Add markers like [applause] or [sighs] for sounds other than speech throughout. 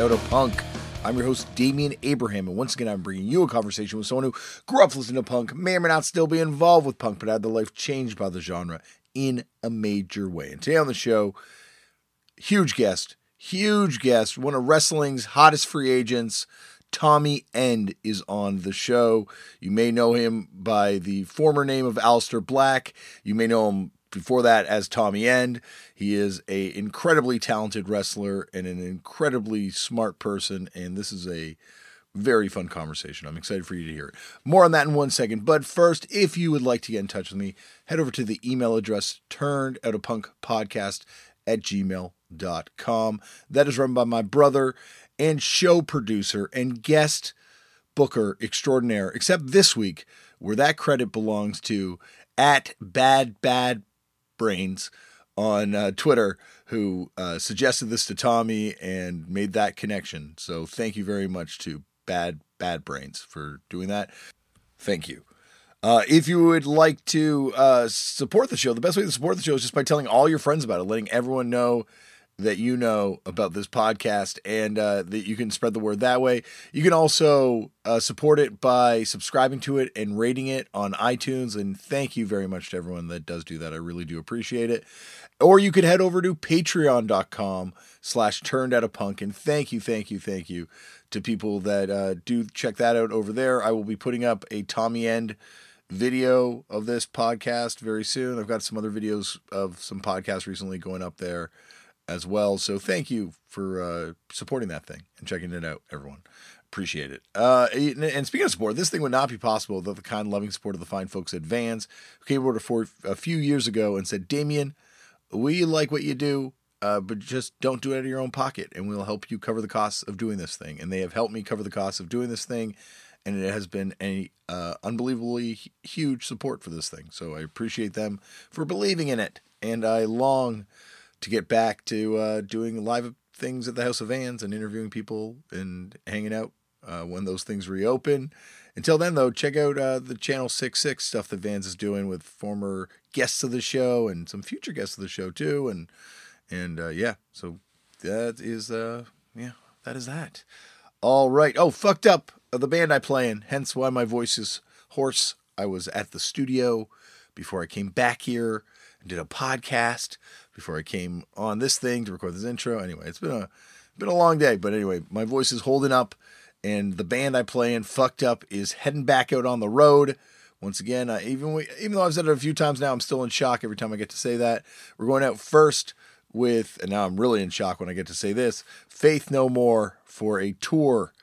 Out of Punk. I'm your host, Damian Abraham, and once again, I'm bringing you a conversation with someone who grew up listening to punk, may or may not still be involved with punk, but had their life changed by the genre in a major way. And today on the show, huge guest, huge guest, one of wrestling's hottest free agents, Tommy End is on the show. You may know him by the former name of Aleister Black. You may know him before that as Tommy End. He is a incredibly talented wrestler and an incredibly smart person, and this is a very fun conversation. I'm excited for you to hear it. More on that in one second. But first, if you would like to get in touch with me, head over to the email address turned out of punk podcast at gmail.com. That is run by my brother and show producer and guest booker extraordinaire, except this week, where that credit belongs to at Bad Bad Brains on uh, Twitter, who uh, suggested this to Tommy and made that connection. So thank you very much to Bad Bad Brains for doing that. Thank you. Uh, if you would like to uh, support the show, the best way to support the show is just by telling all your friends about it, letting everyone know that you know about this podcast and uh, that you can spread the word that way. You can also uh, support it by subscribing to it and rating it on iTunes. And thank you very much to everyone that does do that. I really do appreciate it. Or you could head over to patreon.com slash turned out a punk. And thank you, thank you, thank you to people that uh, do check that out over there. I will be putting up a Tommy End video of this podcast very soon. I've got some other videos of some podcasts recently going up there as well. So thank you for uh, supporting that thing and checking it out, everyone. Appreciate it. Uh, and speaking of support, this thing would not be possible without the kind, loving support of the fine folks at Vans, who came over to for a few years ago and said, Damian, we like what you do, uh, but just don't do it out of your own pocket, and we'll help you cover the costs of doing this thing. And they have helped me cover the costs of doing this thing, and it has been a uh, unbelievably huge support for this thing. So I appreciate them for believing in it, and I long to get back to uh, doing live things at the House of Vans and interviewing people and hanging out uh, when those things reopen. Until then, though, check out uh, the Channel 66 stuff that Vans is doing with former guests of the show and some future guests of the show, too. And, and uh, yeah, so that is, uh, yeah, that is that. All right. Oh, fucked up uh, the band I play in, hence why my voice is hoarse. I was at the studio before I came back here and did a podcast before I came on this thing to record this intro. Anyway, it's been a been a long day, but anyway, my voice is holding up, and the band I play in, Fucked Up, is heading back out on the road. Once again, even even though I've said it a few times now, I'm still in shock every time I get to say that. We're going out first with, and now I'm really in shock when I get to say this, Faith No More for a tour,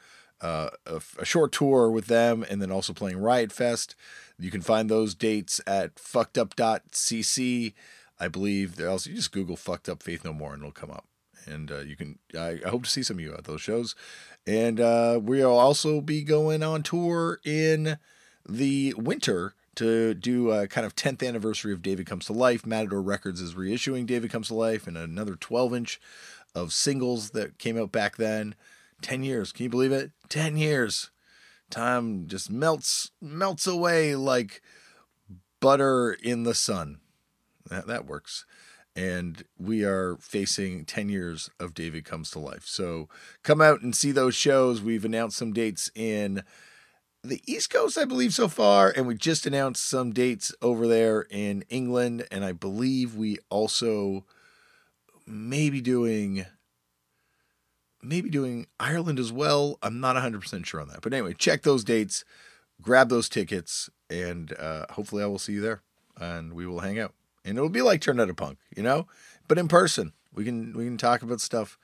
uh, a, a short tour with them, and then also playing Riot Fest. You can find those dates at fuckedup.cc. I believe there. also you just Google "fucked up Faith No More" and it'll come up. And uh, you can. I, I, hope to see some of you at those shows. And uh, we'll also be going on tour in the winter to do a kind of 10th anniversary of David Comes to Life. Matador Records is reissuing David Comes to Life and another 12 inch of singles that came out back then. 10 years. Can you believe it? 10 years. Time just melts melts away like butter in the sun. That, that works. And we are facing 10 years of David Comes to Life. So come out and see those shows. We've announced some dates in the East Coast, I believe, so far. And we just announced some dates over there in England. And I believe we also may be doing maybe doing Ireland as well. I'm not 100% sure on that. But anyway, check those dates, grab those tickets, and uh, hopefully I will see you there and we will hang out and it'll be like Turn Out a Punk, you know, but in person. We can we can talk about stuff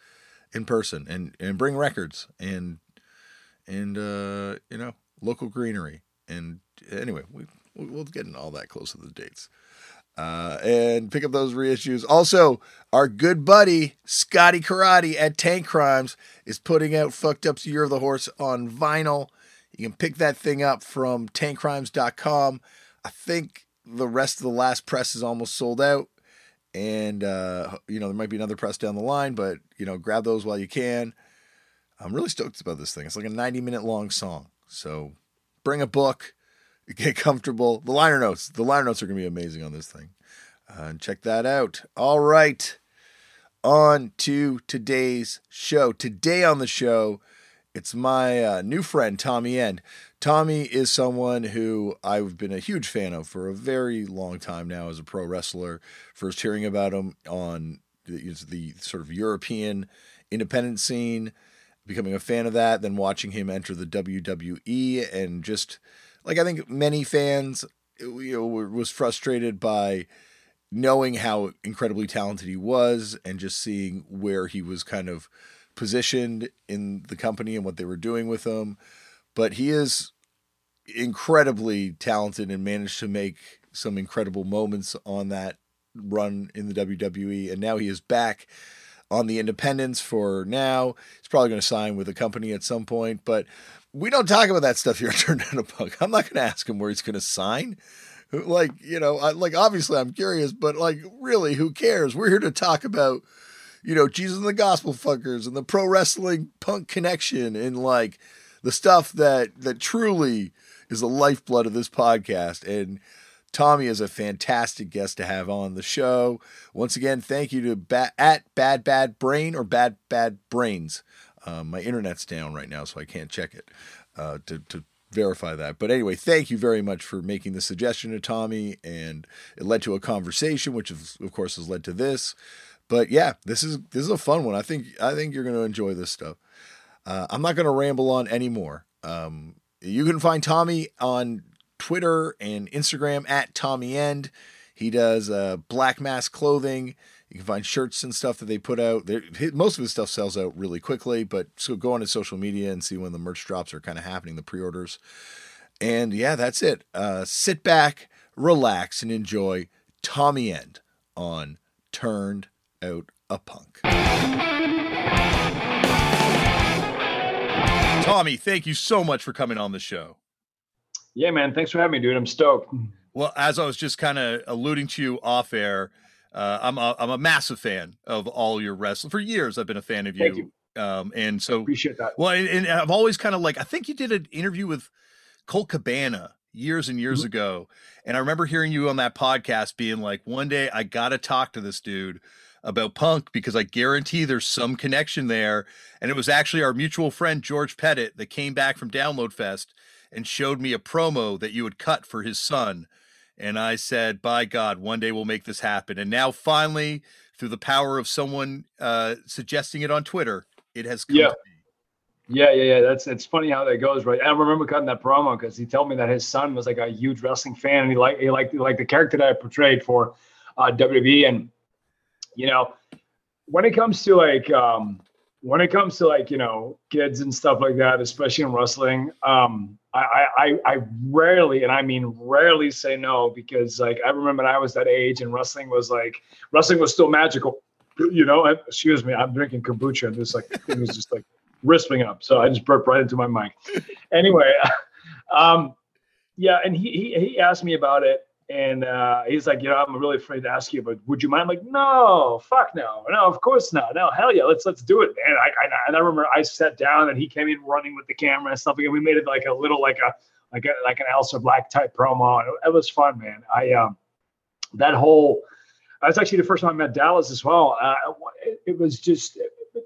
in person and and bring records and and uh, you know local greenery and anyway we we'll get in all that close to the dates. Uh, and pick up those reissues. Also, our good buddy Scotty Karate at Tank Crimes is putting out Fucked Up's Year of the Horse on vinyl. You can pick that thing up from tankcrimes.com. I think the rest of the last press is almost sold out. And, uh, you know, there might be another press down the line, but, you know, grab those while you can. I'm really stoked about this thing. It's like a 90 minute long song. So bring a book, [laughs] get comfortable. The liner notes, the liner notes are going to be amazing on this thing. Uh, check that out. All right. on to today's show. Today on the show, it's my uh, new friend, Tommy End. Tommy is someone who I've been a huge fan of for a very long time now as a pro wrestler. First hearing about him on the, the sort of European independent scene, becoming a fan of that, then watching him enter the WWE, and just like I think many fans, you know, was frustrated by knowing how incredibly talented he was and just seeing where he was kind of positioned in the company and what they were doing with him. But he is incredibly talented and managed to make some incredible moments on that run in the WWE. And now he is back on the independents for now. He's probably going to sign with a company at some point, but we don't talk about that stuff here at Down a Punk. I'm not going to ask him where he's going to sign. Like, you know, I, like obviously I'm curious, but like really, who cares? We're here to talk about, you know, Jesus and the Gospel Fuckers and the pro wrestling punk connection and like the stuff that that truly is the lifeblood of this podcast. And Tommy is a fantastic guest to have on the show. Once again, thank you to ba- at Bad Bad Brain or Bad Bad Brains. Um, my internet's down right now, so I can't check it uh, to, to verify that. But anyway, thank you very much for making the suggestion to Tommy, and it led to a conversation, which of, of course has led to this. But yeah, this is this is a fun one. I think I think you're going to enjoy this stuff. Uh, I'm not going to ramble on anymore. Um, you can find Tommy on Twitter and Instagram at Tommy End. He does uh, Black Mass clothing. You can find shirts and stuff that they put out. They're, most of his stuff sells out really quickly, but so go on his social media and see when the merch drops are kind of happening, the pre-orders. And yeah, that's it. Uh, sit back, relax, and enjoy Tommy End on Turned Out a Punk. Tommy, thank you so much for coming on the show. Yeah, man. Thanks for having me, dude. I'm stoked. Well, as I was just kind of alluding to you off air, uh, I'm a, I'm a massive fan of all your wrestling. For years, I've been a fan of you. Thank you. Um, and so appreciate that. Well, and, and, I've always kind of like I think you did an interview with Colt Cabana years and years mm-hmm. ago, and I remember hearing you on that podcast being like, one day I got to talk to this dude about punk because I guarantee there's some connection there. And it was actually our mutual friend George Pettit that came back from Download Fest and showed me a promo that you had cut for his son and I said, by God, one day we'll make this happen. And now finally, through the power of someone uh, suggesting it on Twitter, it has come yeah. Yeah, yeah, yeah. That's it's funny how that goes, right? I remember cutting that promo because he told me that his son was like a huge wrestling fan, and he liked he liked like the character that I portrayed for uh, WWE. And you know, when it comes to like um, when it comes to like you know kids and stuff like that, especially in wrestling, um, I, I I rarely and I mean rarely say no because like I remember I was that age and wrestling was like wrestling was still magical, you know. excuse me, I'm drinking kombucha and this like thing was just like risping up, so I just burped right into my mic. Anyway, [laughs] um, yeah, and he he he asked me about it and uh, he's like, you know, I'm really afraid to ask you, but would you mind? I'm like, no, fuck no, no, of course not, no, hell yeah, let's let's do it, man. I, I and I remember I sat down and he came in running with the camera and stuff, and we made it like a little like a like a like an Aleister Black type promo, and it, it was fun, man. I um that whole that's actually the first time I met Dallas as well. Uh, it, it was just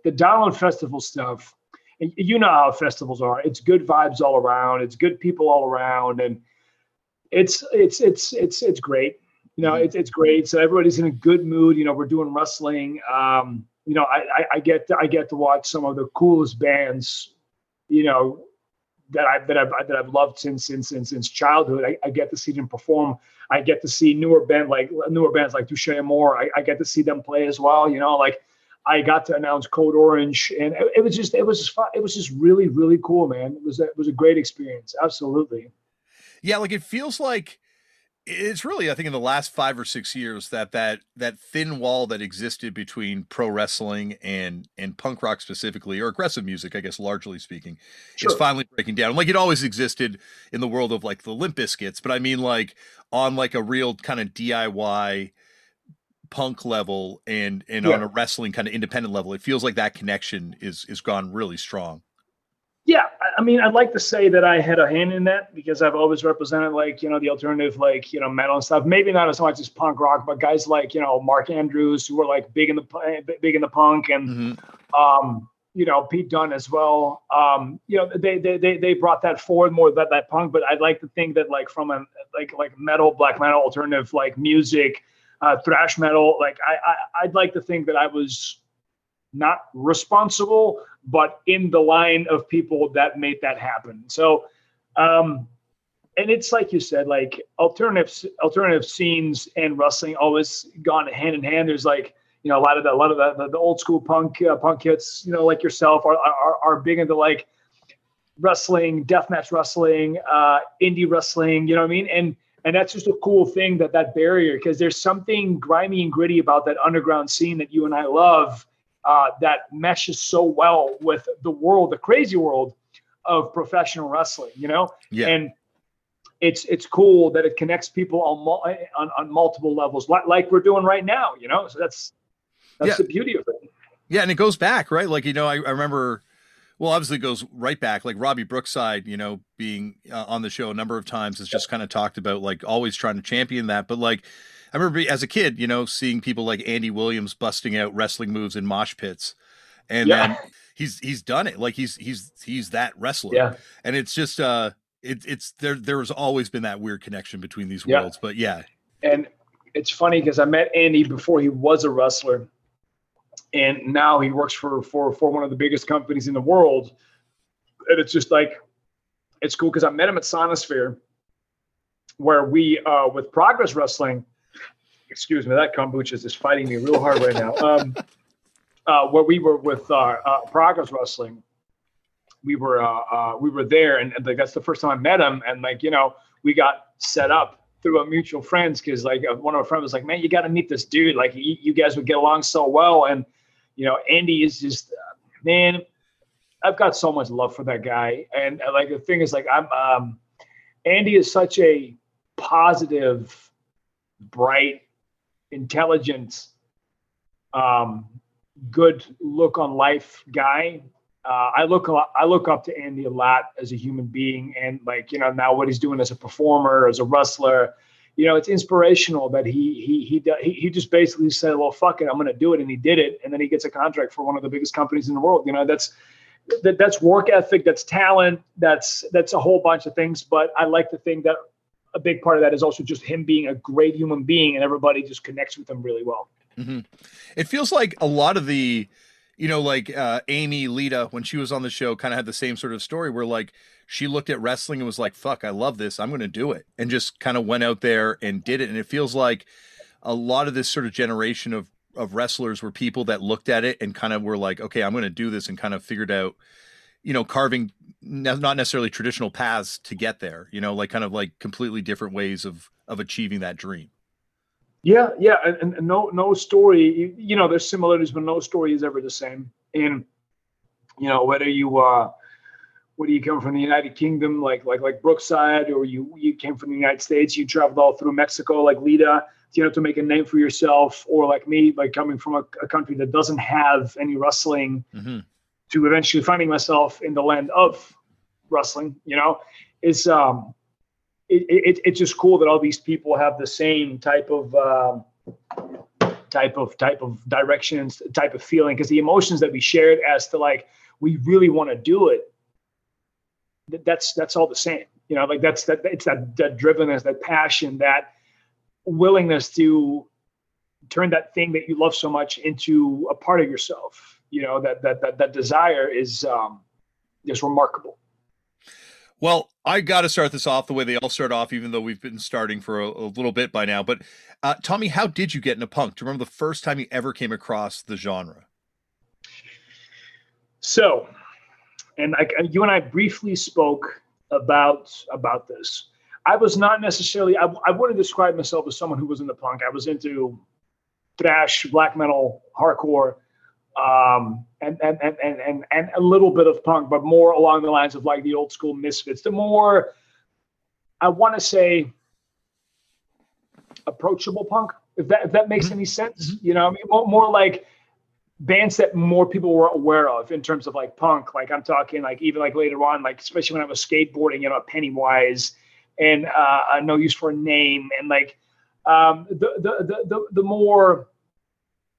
the Download Festival stuff. And you know how festivals are. It's good vibes all around. It's good people all around, and it's it's it's it's it's great. You know, mm-hmm. it's it's great. So everybody's in a good mood. You know, we're doing wrestling. Um, you know, I, I, I get to, I get to watch some of the coolest bands. You know, that I that I've that I've loved since since since, since childhood. I, I, get to see them perform. I get to see newer band like newer bands like Touche Amore. I, I get to see them play as well. You know, like I got to announce Code Orange, and it, it was just it was just fun. It was just really really cool, man. It was a, it was a great experience. Absolutely. Yeah, like it feels like it's really I think in the last 5 or 6 years that that that thin wall that existed between pro wrestling and and punk rock specifically or aggressive music I guess largely speaking sure. is finally breaking down. Like it always existed in the world of like the Limp Bizkits, but I mean like on like a real kind of DIY punk level and and yeah. on a wrestling kind of independent level it feels like that connection is is gone really strong yeah, I mean, I'd like to say that I had a hand in that because I've always represented like you know the alternative, like you know metal and stuff. Maybe not as much as punk rock, but guys like you know Mark Andrews who were like big in the big in the punk, and mm-hmm. um, you know Pete Dunne as well. Um, you know they they they they brought that forward more that that punk, but I'd like to think that like from a like like metal, black metal, alternative like music, uh, thrash metal, like I, I I'd like to think that I was not responsible, but in the line of people that made that happen. So, um, and it's like you said, like alternative alternative scenes and wrestling always gone hand in hand. There's like you know a lot of the a lot of the, the, the old school punk uh, punk hits, you know, like yourself are are, are big into like wrestling, deathmatch wrestling, uh, indie wrestling. You know what I mean? And and that's just a cool thing that that barrier because there's something grimy and gritty about that underground scene that you and I love uh, that meshes so well with the world, the crazy world of professional wrestling, you know? Yeah. And it's it's cool that it connects people on on, on multiple levels, like, like we're doing right now, you know? So that's that's yeah. the beauty of it. Yeah, and it goes back, right? Like, you know, I, I remember well, obviously it goes right back. Like Robbie Brookside, you know, being uh, on the show a number of times has just kind of talked about like always trying to champion that. But like I remember as a kid, you know, seeing people like Andy Williams busting out wrestling moves in mosh pits, and yeah. then he's he's done it. Like he's he's he's that wrestler. Yeah. And it's just uh, it, it's there. There has always been that weird connection between these yeah. worlds. But yeah. And it's funny because I met Andy before he was a wrestler, and now he works for for for one of the biggest companies in the world. And it's just like, it's cool because I met him at Sonisphere, where we uh with Progress Wrestling excuse me, that kombucha is just fighting me real hard right now. Um, [laughs] uh, where we were with uh, uh, Progress Wrestling, we were uh, uh, we were there, and, and like that's the first time I met him, and like you know, we got set up through a mutual friends because like uh, one of our friends was like, man, you got to meet this dude. Like you, you, guys would get along so well, and you know, Andy is just man. I've got so much love for that guy, and like the thing is, like I'm, um, Andy is such a positive, bright, intelligent, um, good look on life guy. Uh, I look lot, I look up to Andy a lot as a human being, and like you know now what he's doing as a performer, as a wrestler, you know it's inspirational that he he he he, just basically said, well fuck it, I'm to do it, and he did it, and then he gets a contract for one of the biggest companies in the world. You know that's that, that's work ethic, that's talent, that's that's a whole bunch of things. But I like to think that a big part of that is also just him being a great human being and everybody just connects with him really well. Mm-hmm. It feels like a lot of the, you know, like uh, Amy Lita, when she was on the show, kind of had the same sort of story where like she looked at wrestling and was like, fuck, I love this. I'm going to do it. And just kind of went out there and did it. And it feels like a lot of this sort of generation of, of wrestlers were people that looked at it and kind of were like, okay, I'm going to do this and kind of figured out, you know, carving not necessarily traditional paths to get there, you know, like kind of like completely different ways of of achieving that dream. Yeah, yeah, and, and no no story, you know, there's similarities, but no story is ever the same. And you know, whether you uh whether you come from the United Kingdom, like like like Brookside, or you you came from the United States, you traveled all through Mexico, like Lita, you know, to make a name for yourself, or like me, like coming from a, a country that doesn't have any wrestling. Mm-hmm to eventually finding myself in the land of wrestling, you know, is um, it, it, it's just cool that all these people have the same type of um, type of type of directions, type of feeling, because the emotions that we shared as to like we really want to do it, that's that's all the same, you know, like that's that it's that that drivenness, that passion, that willingness to turn that thing that you love so much into a part of yourself you know that that that, that desire is um, is remarkable. Well, I got to start this off the way they all start off, even though we've been starting for a, a little bit by now. But uh, Tommy, how did you get into punk? Do you remember the first time you ever came across the genre? So, and I, you and I briefly spoke about about this. I was not necessarily. I, I wouldn't describe myself as someone who was into punk. I was into thrash, black metal, hardcore, um, and, and, and, and, and a little bit of punk, but more along the lines of like the old school misfits, the more, I want to say, approachable punk, if that, if that makes mm-hmm. any sense, mm-hmm. you know, I mean, more, more like bands that more people were aware of in terms of like punk. Like I'm talking like even like later on, like especially when I was skateboarding, you know, Pennywise and uh, No Use for a Name, and like um, the, the the the the more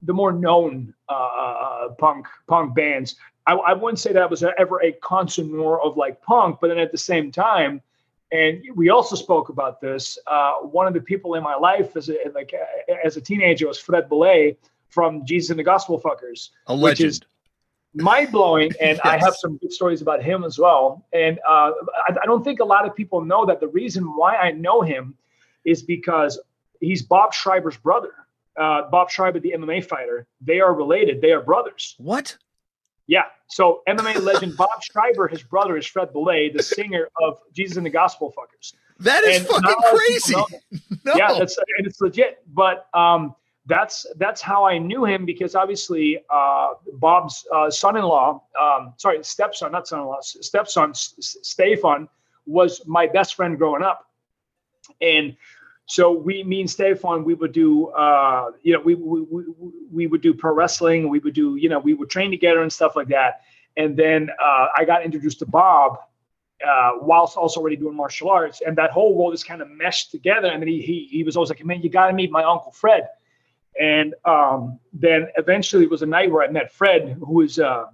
the more known uh, uh, punk punk bands. I, I wouldn't say that I was ever a consummate of like punk, but then at the same time, and we also spoke about this. Uh, one of the people in my life as a like as a teenager was Fred Boulay from Jesus and the Gospel Fuckers, a legend. Which is mind blowing, and [laughs] yes. I have some good stories about him as well. And uh, I, I don't think a lot of people know that the reason why I know him is because he's Bob Schrijber's brother. Uh, Bob Schrijber, the MMA fighter, they are related. They are brothers. What? Yeah. So MMA legend Bob [laughs] Schrijber, his brother is Fred Boulay, the singer of Jesus and the Gospel Fuckers. That is and fucking crazy. [laughs] no. Yeah, that's and it's legit. But um, that's that's how I knew him because obviously uh, Bob's uh, son-in-law, um, sorry, stepson, not son-in-law, stepson, Stefan, was my best friend growing up, and so we, me and Stefan, we would do, uh, you know, we, we, we, we would do pro wrestling. We would do, you know, we would train together and stuff like that. And then uh, I got introduced to Bob uh, whilst also already doing martial arts. And that whole world is kind of meshed together. And then he, he, he was always like, man, you got to meet my uncle Fred. And um, then eventually it was a night where I met Fred, who was, uh,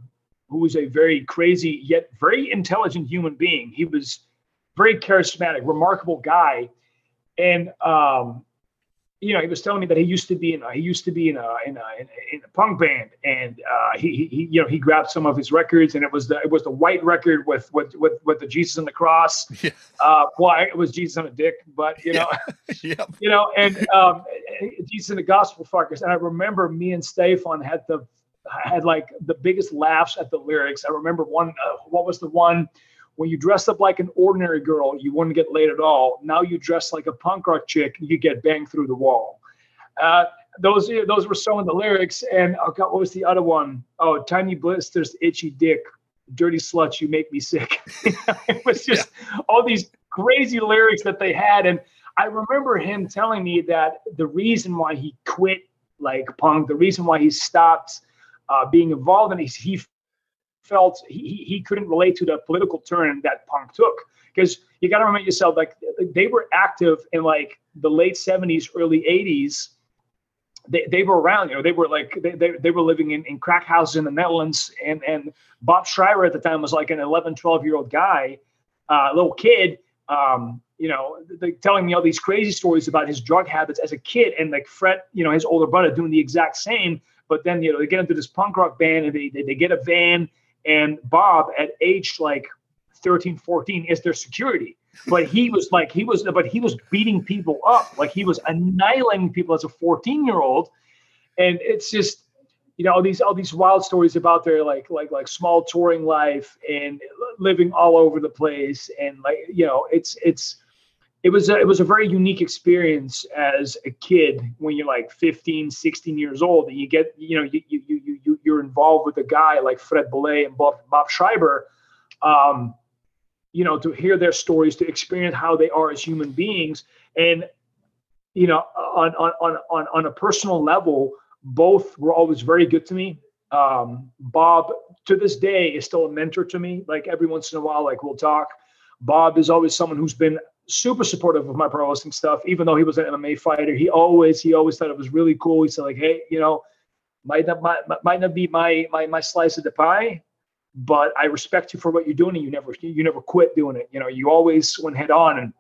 who was a very crazy yet very intelligent human being. He was very charismatic, remarkable guy and um, you know, he was telling me that he used to be in a, he used to be in a in a, in a punk band, and uh, he, he you know he grabbed some of his records, and it was the it was the white record with with with, with the Jesus and the cross. [laughs] Yeah. Uh, well, it was Jesus on a dick, but you know, yeah. [laughs] yep. [laughs] you know, and um, Jesus and the Gospel Fuckers. And I remember me and Stefan had the had like the biggest laughs at the lyrics. I remember one. Uh, what was the one? When you dress up like an ordinary girl, you wouldn't get laid at all. Now you dress like a punk rock chick, you get banged through the wall. Uh, those those were some of the lyrics. And oh God, what was the other one? Oh, tiny blisters, itchy dick, dirty slut, you make me sick. [laughs] it was just yeah. all these crazy lyrics that they had. And I remember him telling me that the reason why he quit like punk, the reason why he stopped uh, being involved in it, he felt he, he couldn't relate to the political turn that punk took. Because you got to remember yourself like they were active in like the late 70s early 80s they, they were around you know they were like they, they, they were living in, in crack houses in the netherlands. And and bob schrijber at the time was like an 11 12 year old guy uh, little kid um, you know telling me all these crazy stories about his drug habits as a kid and like fred you know his older brother doing the exact same. But then you know they get into this punk rock band and they, they, they get a van and Bob at age like 13, 14 is their security. But he was like, he was, but he was beating people up. Like he was annihilating people as a 14 year old. And it's just, you know, all these, all these wild stories about their like, like, like small touring life and living all over the place. And like, you know, it's, it's, it was a, it was a very unique experience as a kid when you're like 15 16 years old and you get you know you you you, you you're involved with a guy like Fred Boulay and Bob, Bob Schrijber um, you know to hear their stories to experience how they are as human beings. And you know on on on on, on a personal level both were always very good to me. Um, Bob to this day is still a mentor to me. Like every once in a while like we'll talk. Bob is always someone who's been super supportive of my pro wrestling stuff. Even though he was an MMA fighter, he always he always thought it was really cool. He said like, hey, you know, might not might, might not be my my my slice of the pie, but I respect you for what you're doing, and you never you never quit doing it. You know, you always went head on, and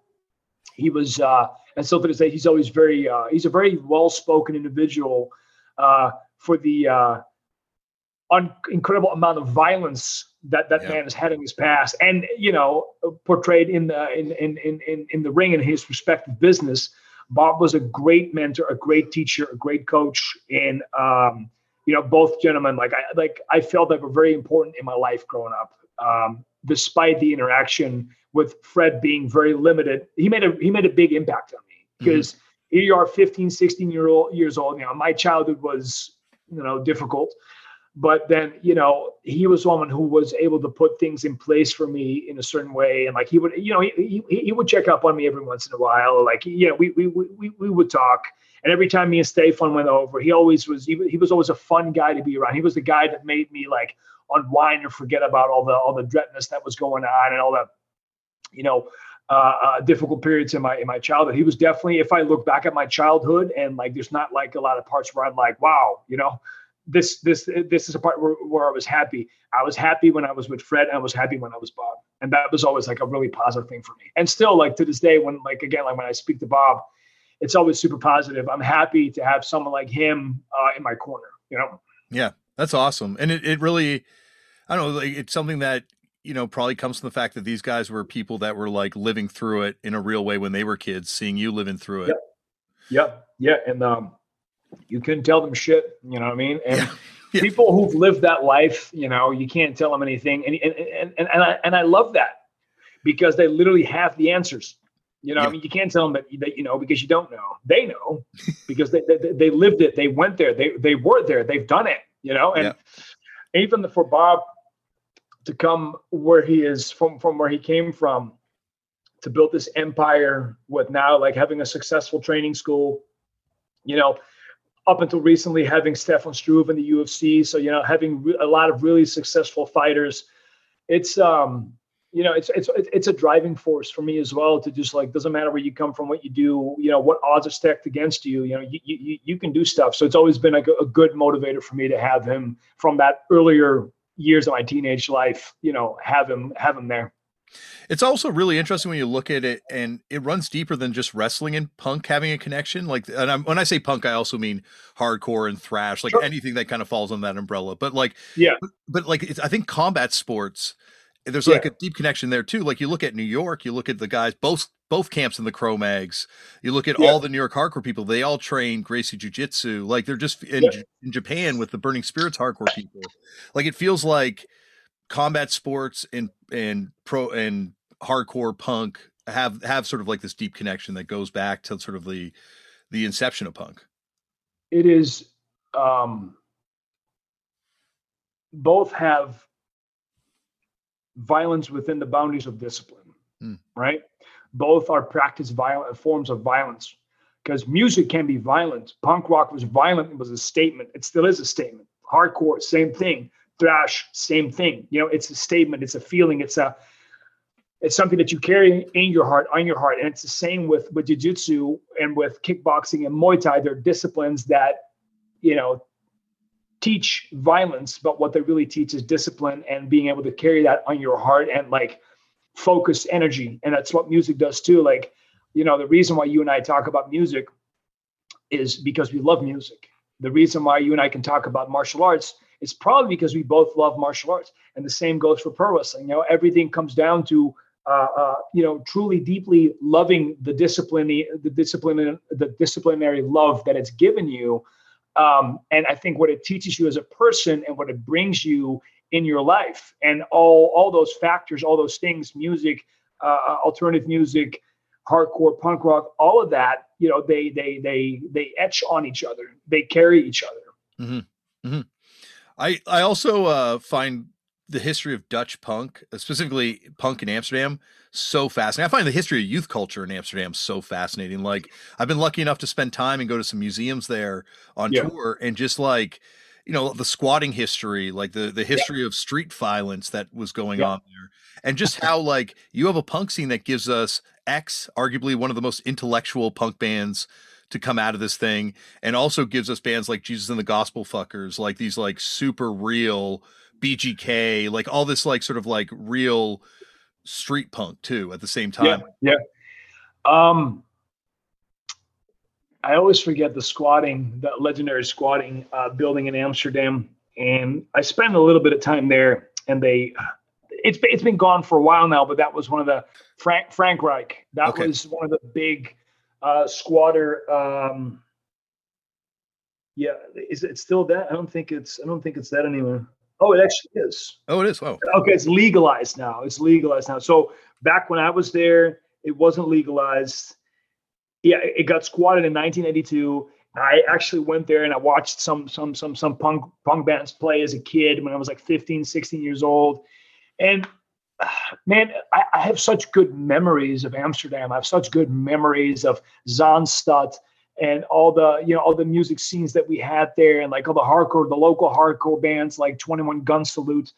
he was uh, and still to this day, he's always very uh, he's a very well spoken individual uh, for the uh, un- incredible amount of violence that that yeah. man has had in his past, and you know, portrayed in the in in in in the ring in his respective business. Bob was a great mentor, a great teacher, a great coach, and um, you know, both gentlemen like I like I felt that were very important in my life growing up. Um, despite the interaction with Fred being very limited, he made a he made a big impact on me because mm-hmm. here you are 15, 16 year old years old. You know, my childhood was, you know, difficult. But then you know he was someone who was able to put things in place for me in a certain way. And like he would you know he, he, he would check up on me every once in a while. Like you know we we we, we would talk. And every time me and Stefan went over he always was he, he was always a fun guy to be around. He was the guy that made me like unwind and forget about all the all the dreadness that was going on and all the you know uh, uh, difficult periods in my in my childhood. He was definitely, if I look back at my childhood and like, there's not like a lot of parts where I'm like, wow, you know, this this this is a part where, where I was happy. I was happy when I was with Fred, and I was happy when I was Bob, and that was always like a really positive thing for me. And still, like to this day, when like again, like when I speak to Bob, it's always super positive. I'm happy to have someone like him uh, in my corner. You know. Yeah, that's awesome, and it it really, I don't know, like it's something that you know probably comes from the fact that these guys were people that were like living through it in a real way when they were kids, seeing you living through it. Yep. Yep. Yeah, and um you couldn't tell them shit. You know what I mean? And yeah. [laughs] Yeah. people who've lived that life, you know, you can't tell them anything. And and and and, and I and I love that because they literally have the answers. You know, yeah. I mean, you can't tell them that, that you know because you don't know. They know [laughs] because they, they, they lived it. They went there. They they were there. They've done it. You know, and even for Bob to come where he is from from where he came from to build this empire with now like having a successful training school you know up until recently having Stefan Struve in the UFC. So you know, having re- a lot of really successful fighters, it's um, you know, it's it's it's a driving force for me as well. To just like doesn't matter where you come from, what you do, you know, what odds are stacked against you. You know, you you, you can do stuff. So it's always been like a, a good motivator for me to have him from that earlier years of my teenage life. You know, have him have him there. It's also really interesting when you look at it, and it runs deeper than just wrestling and punk having a connection. Like, and I'm, when I say punk, I also mean hardcore and thrash, like sure. anything that kind of falls on that umbrella. But like, yeah, but, but like, I think combat sports, there's like yeah. a deep connection there too. Like, you look at New York, you look at the guys, both both camps in the Cro-Mags. You look at yeah. all the New York hardcore people; they all train Gracie Jiu Jitsu. Like, they're just in, yeah. in Japan with the Burning Spirits hardcore people. Like, it feels like combat sports and and pro and hardcore punk have have sort of like this deep connection that goes back to sort of the the inception of punk. It is um both have violence within the boundaries of discipline, mm. right? Both are practice violent forms of violence because music can be violent. Punk rock was violent, it was a statement. It still is a statement. Hardcore, same thing thrash same thing. You know it's a statement it's a feeling it's a it's something that you carry in your heart on your heart. And it's the same with with jiu-jitsu and with kickboxing and muay thai. They're disciplines that you know teach violence but what they really teach is discipline and being able to carry that on your heart and like focus energy. And that's what music does too. Like you know the reason why you and i talk about music is because we love music. The reason why you and i can talk about martial arts it's probably because we both love martial arts. And the same goes for pro wrestling. You know, everything comes down to uh, uh, you know, truly deeply loving the discipline, the discipline, the disciplinary love that it's given you. Um, and I think what it teaches you as a person and what it brings you in your life, and all all those factors, all those things, music, uh, uh alternative music, hardcore, punk rock, all of that, you know, they they they they etch on each other, they carry each other. Mm-hmm. Mm-hmm. I I also uh, find the history of Dutch punk, uh, specifically punk in Amsterdam, so fascinating. I find the history of youth culture in Amsterdam so fascinating. Like I've been lucky enough to spend time and go to some museums there on yeah. tour, and just like you know the squatting history, like the the history yeah. of street violence that was going yeah. on there, and just how like you have a punk scene that gives us Ex, arguably one of the most intellectual punk bands to come out of this thing and also gives us bands like Jesus and the Gospel Fuckers, like these like super real BGK, like all this like sort of like real street punk too at the same time. Yeah. yeah. Um I always forget the squatting, the legendary squatting uh, building in Amsterdam, and I spent a little bit of time there. And they, it's it's been gone for a while now, but that was one of the Frank Vrankrijk. That okay. was one of the big uh, squatter. Um, yeah, is it still that? I don't think it's. I don't think it's that anymore. Oh, it actually is. Oh, it is. Oh, okay. It's legalized now. It's legalized now. So back when I was there, it wasn't legalized. Yeah, it got squatted in 1982, I actually went there and I watched some some some some punk punk bands play as a kid when I was like 15, 16 years old. And man, I, I have such good memories of Amsterdam. I have such good memories of Zaanstad and all the you know all the music scenes that we had there and like all the hardcore the local hardcore bands like 21 gun salute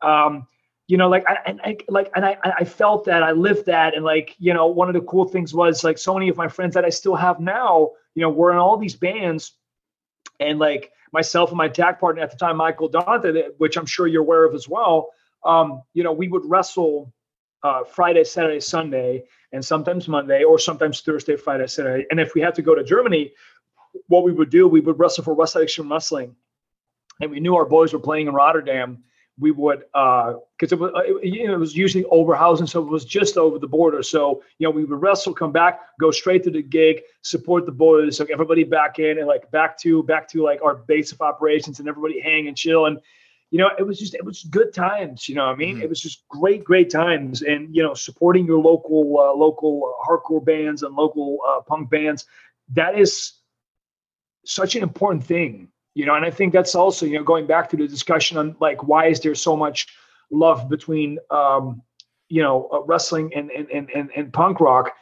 um you know like I, and I like and I I felt that I lived that and like you know one of the cool things was like so many of my friends that I still have now you know were in all these bands and like myself and my tag partner at the time Michael Dante which I'm sure you're aware of as well um you know we would wrestle uh, Friday, Saturday, Sunday, and sometimes Monday, or sometimes Thursday, Friday, Saturday. And if we had to go to Germany, what we would do, we would wrestle for Westside Xtreme Wrestling, and we knew our boys were playing in Rotterdam. We would, because uh, it was, it, it was usually Oberhausen, so it was just over the border. So you know, we would wrestle, come back, go straight to the gig, support the boys, so everybody back in, and like back to back to like our base of operations, and everybody hang and chill and you know, it was just it was good times. You know, I mean, mm-hmm. it was just great, great times, and you know, supporting your local uh, local hardcore bands and local uh, punk bands, that is such an important thing. You know, and I think that's also you know going back to the discussion on like why is there so much love between um, you know uh, wrestling and, and and and and punk rock.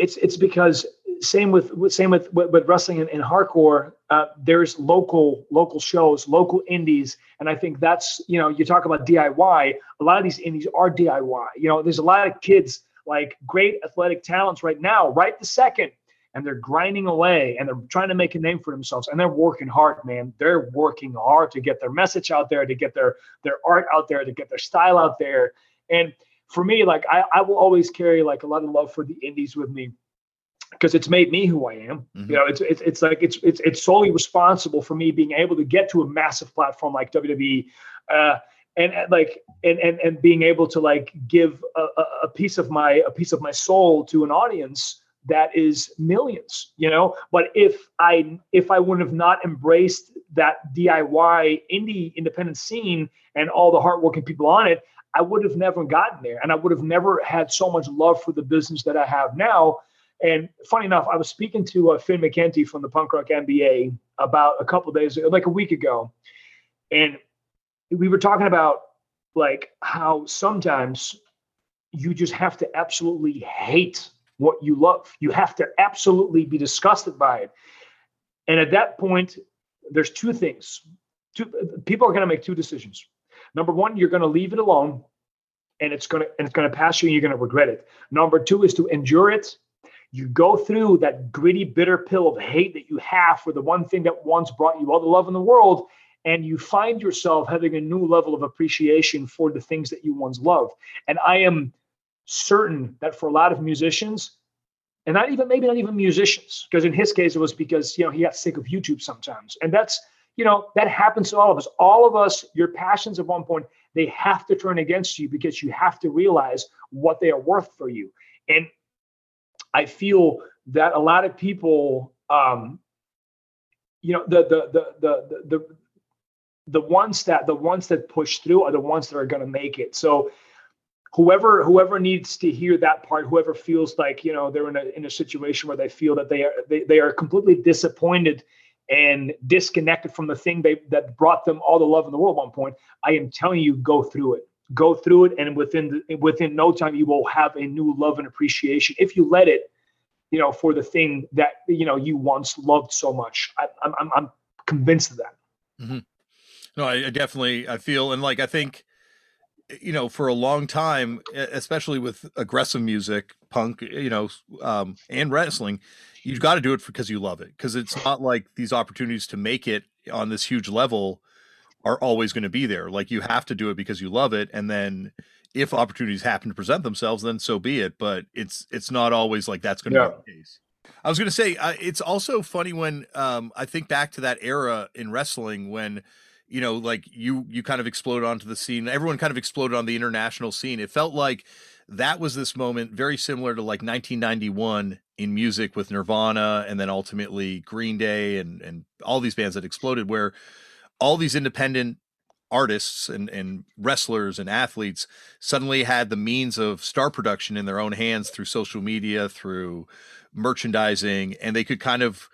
It's it's because same with same with with, with wrestling and, and hardcore. Uh, there's local local shows, local indies, and I think that's you know you talk about DIY. A lot of these indies are DIY. You know, there's a lot of kids like great athletic talents right now, right the second, and they're grinding away and they're trying to make a name for themselves and they're working hard, man. They're working hard to get their message out there, to get their their art out there, to get their style out there. And for me, like I, I will always carry like a lot of love for the indies with me because it's made me who I am. Mm-hmm. You know, it's, it's it's like it's it's it's solely responsible for me being able to get to a massive platform like WWE, uh, and, and like and and and being able to like give a, a piece of my a piece of my soul to an audience that is millions. You know, but if I if I would have not embraced that DIY indie independent scene and all the hardworking people on it, I would have never gotten there, and I would have never had so much love for the business that I have now and funny enough, I was speaking to uh, Finn McKenty from the Punk Rock MBA about a couple days, like a week ago, and we were talking about like how sometimes you just have to absolutely hate what you love. You have to absolutely be disgusted by it. And at that point, there's two things. Two people are going to make two decisions. Number one, you're going to leave it alone, and it's going to and it's going to pass you, and you're going to regret it. Number two is to endure it you go through that gritty, bitter pill of hate that you have for the one thing that once brought you all the love in the world, and you find yourself having a new level of appreciation for the things that you once loved. And I am certain that for a lot of musicians, and not even maybe not even musicians, because in his case it was because you know he got sick of YouTube sometimes, and that's you know that happens to all of us. All of us, your passions at one point they have to turn against you because you have to realize what they are worth for you. And I feel that a lot of people, um, you know, the the the the the the ones that the ones that push through are the ones that are going to make it. So whoever whoever needs to hear that part, whoever feels like you know they're in a in a situation where they feel that they are they, they are completely disappointed and disconnected from the thing they that brought them all the love in the world at one point, I am telling you, go through it. Go through it and within the, within no time you will have a new love and appreciation. If you let it you know for the thing that you know you once loved so much I, am I'm, I'm convinced of that. Mm-hmm. no I, I definitely i feel and like i think you know for a long time especially with aggressive music punk you know um, and wrestling you've got to do it because you love it because it's not like these opportunities to make it on this huge level are always going to be there. Like you have to do it because you love it, and then if opportunities happen to present themselves, then so be it. But it's it's not always like that's going to yeah. be the case. I was going to say uh, it's also funny when um, I think back to that era in wrestling when you know like you you kind of exploded onto the scene. Everyone kind of exploded on the international scene. It felt like that was this moment very similar to like 1991 in music with Nirvana and then ultimately Green Day and and all these bands that exploded where all these independent artists and, and wrestlers and athletes suddenly had the means of star production in their own hands through social media, through merchandising, and they could kind of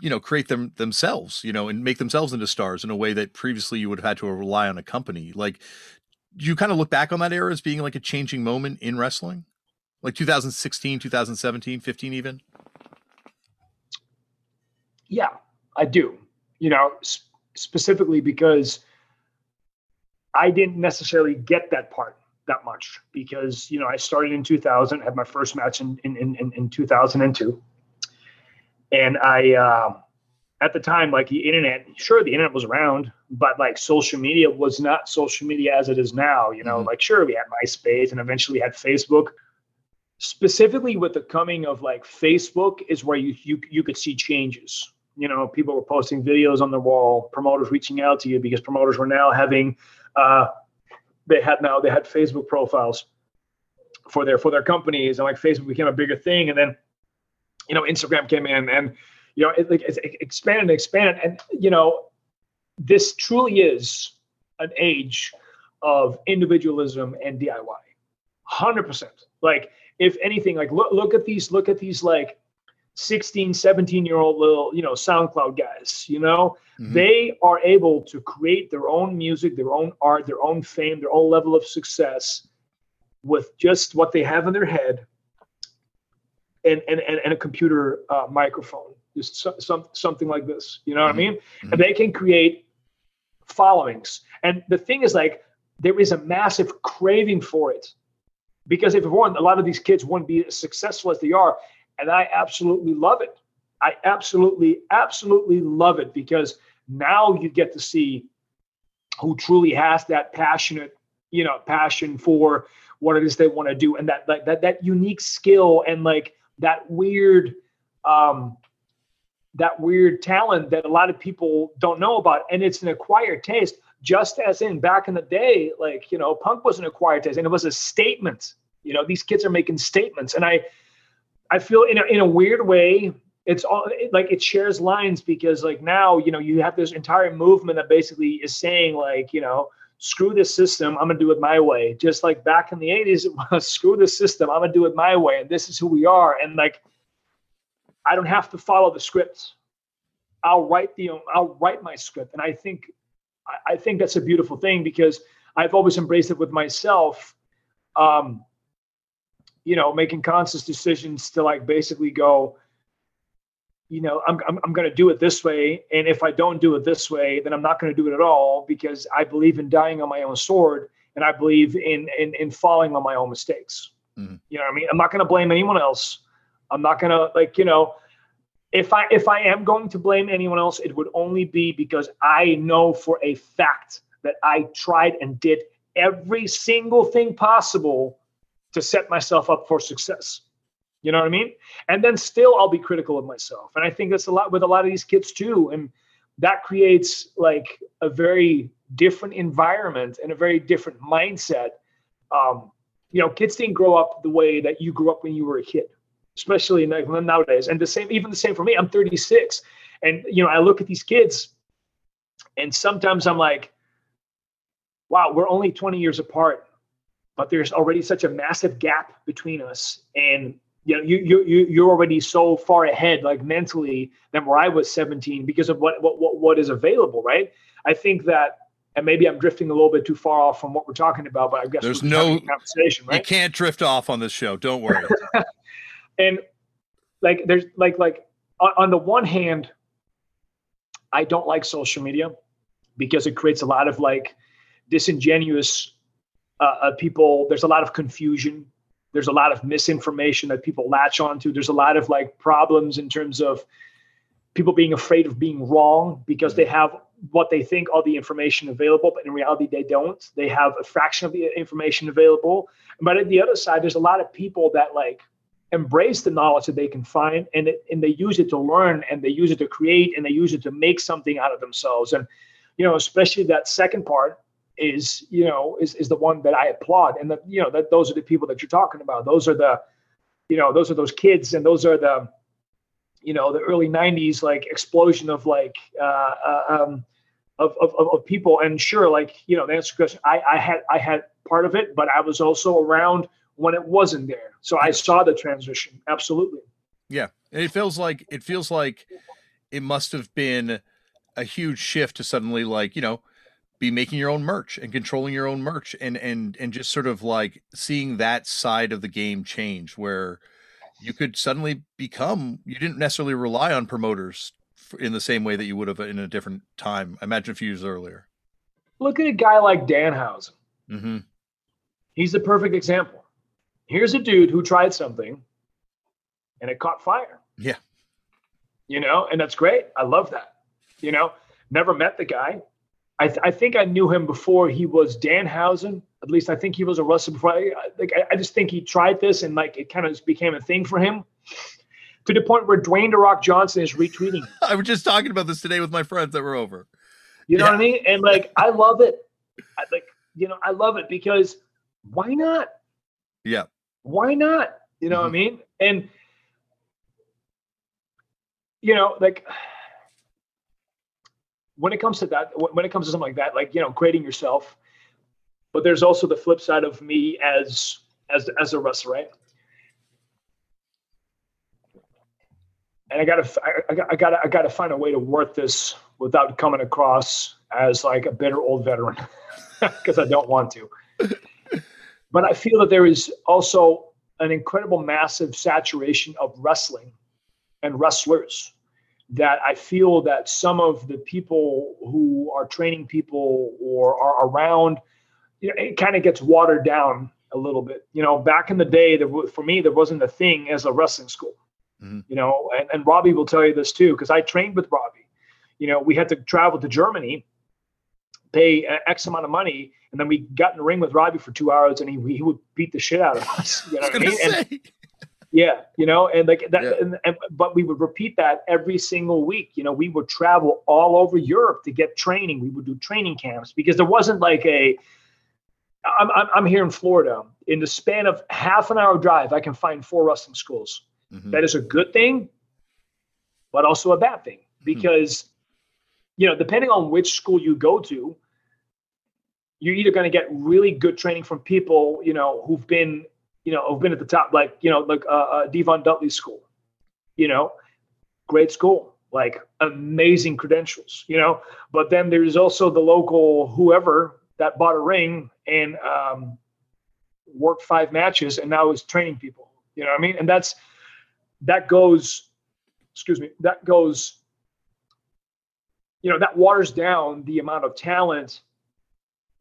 you know create them themselves you know and make themselves into stars in a way that previously you would have had to rely on a company like you kind of look back on that era as being like a changing moment in wrestling? Like 2016 2017 15 even? Yeah i do you know sp- specifically because i didn't necessarily get that part that much because you know i started in 2000 had my first match in in in, in 2002 and I, uh, at the time, like the internet, sure, the internet was around, but like social media was not social media as it is now. You know, mm-hmm. like sure, we had MySpace and eventually had Facebook. Specifically, with the coming of like Facebook, is where you you you could see changes. You know, people were posting videos on the wall, promoters reaching out to you because promoters were now having, uh, they had now they had Facebook profiles for their for their companies, and like Facebook became a bigger thing, and then you know, Instagram came in and, you know, it, like, it expanded and expanded. And, you know, this truly is an age of individualism and DIY. 100%. Like, if anything, like, look, look at these, look at these, like, 16, 17 year old little, you know, SoundCloud guys, you know, mm-hmm. they are able to create their own music, their own art, their own fame, their own level of success with just what they have in their head and and, and, a computer uh, microphone, just so, some, something like this. You know what mm-hmm. I mean? Mm-hmm. And they can create followings. And the thing is, like, there is a massive craving for it because if it weren't, a lot of these kids wouldn't be as successful as they are. And I absolutely love it. I absolutely, absolutely love it because now you get to see who truly has that passionate, you know, passion for what it is they want to do and that like that that unique skill and like that weird um, that weird talent that a lot of people don't know about. And it's an acquired taste just as in back in the day like you know punk was an acquired taste and it was a statement. You know these kids are making statements. And i i feel in a, in a weird way it's all like it shares lines because like now you know you have this entire movement that basically is saying like you know screw this system i'm gonna do it my way. Just like back in the 80s it was screw the system i'm gonna do it my way and this is who we are. And like i don't have to follow the script i'll write the i'll write my script. And i think i think that's a beautiful thing because i've always embraced it with myself um you know making conscious decisions to like basically go you know, I'm, I'm, I'm going to do it this way. And if I don't do it this way, then I'm not going to do it at all because I believe in dying on my own sword and I believe in, in, in falling on my own mistakes. Mm-hmm. You know what I mean? I'm not going to blame anyone else. I'm not going to like, you know, if I, if I am going to blame anyone else, it would only be because I know for a fact that I tried and did every single thing possible to set myself up for success. You know what I mean? And then still I'll be critical of myself. And I think that's a lot with a lot of these kids too. And that creates like a very different environment and a very different mindset. Um, you know, kids didn't grow up the way that you grew up when you were a kid, especially nowadays. And the same, even the same for me. I'm 36, and you know, I look at these kids, and sometimes I'm like, wow, we're only 20 years apart, but there's already such a massive gap between us. And you know you you you're already so far ahead like mentally than where I was 17 because of what what what, what is available right? I think that and maybe I'm drifting a little bit too far off from what we're talking about but I guess there's no conversation right? you can't drift off on this show. Don't worry. [laughs] And like there's like like on, on the one hand I don't like social media because it creates a lot of like disingenuous uh, uh, people. There's a lot of confusion there's a lot of misinformation that people latch onto. There's a lot of like problems in terms of people being afraid of being wrong because they mm. have what they think all the information available, but in reality they don't. They have a fraction of the information available. But at the other side, there's a lot of people that like embrace the knowledge that they can find and it, and they use it to learn and they use it to create and they use it to make something out of themselves. And you know, especially that second part is you know is is the one that I applaud, and that you know that those are the people that you're talking about. Those are the you know those are those kids, and those are the you know the early '90s like explosion of like uh, uh, um, of, of of people. And sure, like you know, the answer question, I I had I had part of it, but I was also around when it wasn't there, so I saw the transition. Absolutely. Yeah, it feels like it feels like it must have been a huge shift to suddenly like you know be making your own merch and controlling your own merch and and and just sort of like seeing that side of the game change where you could suddenly become you didn't necessarily rely on promoters in the same way that you would have in a different time. Imagine a few years earlier. Look at a guy like danhausen. Mm-hmm. he's the perfect example. Here's a dude who tried something and it caught fire. Yeah. You know and that's great. I love that. You know never met the guy I, th- I think I knew him before he was Danhausen. At least I think he was a wrestler before. I, like I, I just think he tried this and like it kind of became a thing for him to the point where Dwayne the Rock Johnson is retweeting. [laughs] I was just talking about this today with my friends that were over. You know yeah. what I mean? And like I love it. I like you know I love it because why not? Yeah. Why not? You know mm-hmm. what I mm-hmm. mean? And you know like when it comes to that, when it comes to something like that, like you know, creating yourself, but there's also the flip side of me as as as a wrestler, right? And I gotta, I, I gotta, I gotta find a way to work this without coming across as like a bitter old veteran, [laughs] because I don't want to. [laughs] but I feel that there is also an incredible, massive saturation of wrestling and wrestlers that I feel that some of the people who are training people or are around, you know, it kind of gets watered down a little bit. You know, back in the day, there for me there wasn't a thing as a wrestling school. Mm-hmm. You know, and, and Robbie will tell you this too because I trained with Robbie. You know, we had to travel to Germany, pay X amount of money, and then we got in the ring with Robbie for two hours, and he he would beat the shit out of us. [laughs] You know what I mean? And, yeah, you know, and like that, yeah. and, and, but we would repeat that every single week. You know, we would travel all over Europe to get training. We would do training camps because there wasn't like a. I'm, I'm, I'm here in Florida. In the span of half an hour drive, I can find four wrestling schools. Mm-hmm. That is a good thing, but also a bad thing mm-hmm. because, mm-hmm. you know, depending on which school you go to, you're either going to get really good training from people, you know, who've been you know, have been at the top, like, you know, like uh, uh, Devon Dudley School, you know, great school, like amazing credentials, you know. But then there's also the local whoever that bought a ring and um, worked five matches and now is training people, you know what I mean? And that's, that goes, excuse me, that goes, you know, that waters down the amount of talent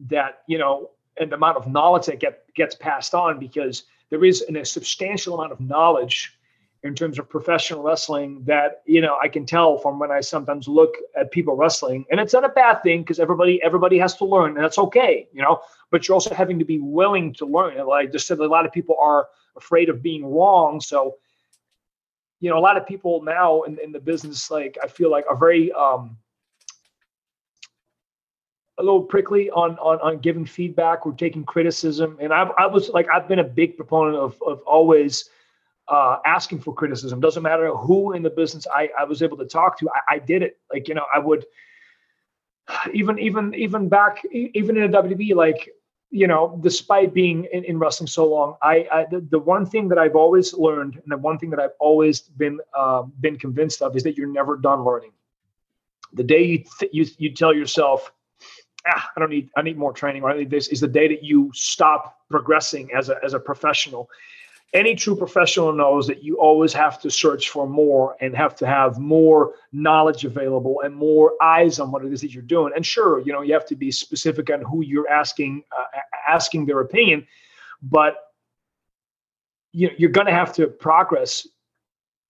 that, you know, and the amount of knowledge that get, gets passed on because there is an, a substantial amount of knowledge in terms of professional wrestling that you know I can tell from when I sometimes look at people wrestling, and it's not a bad thing because everybody everybody has to learn, and that's okay, you know. But you're also having to be willing to learn. And like I just said, a lot of people are afraid of being wrong, so you know a lot of people now in, in the business, like I feel like are very um, a little prickly on on on giving feedback or taking criticism. And I I was like I've been a big proponent of of always uh, asking for criticism. Doesn't matter who in the business I I was able to talk to. I, I did it. Like you know I would even even even back even in a WB like you know despite being in, in wrestling so long I, I the, the, one thing that I've always learned and the one thing that I've always been uh, been convinced of is that you're never done learning. The day you th- you you tell yourself ah, I don't need I need more training or I need this is the day that you stop progressing as a as a professional. Any true professional knows that you always have to search for more and have to have more knowledge available and more eyes on what it is that you're doing. And sure, you know, you have to be specific on who you're asking uh, asking their opinion, but you know, you're going to have to progress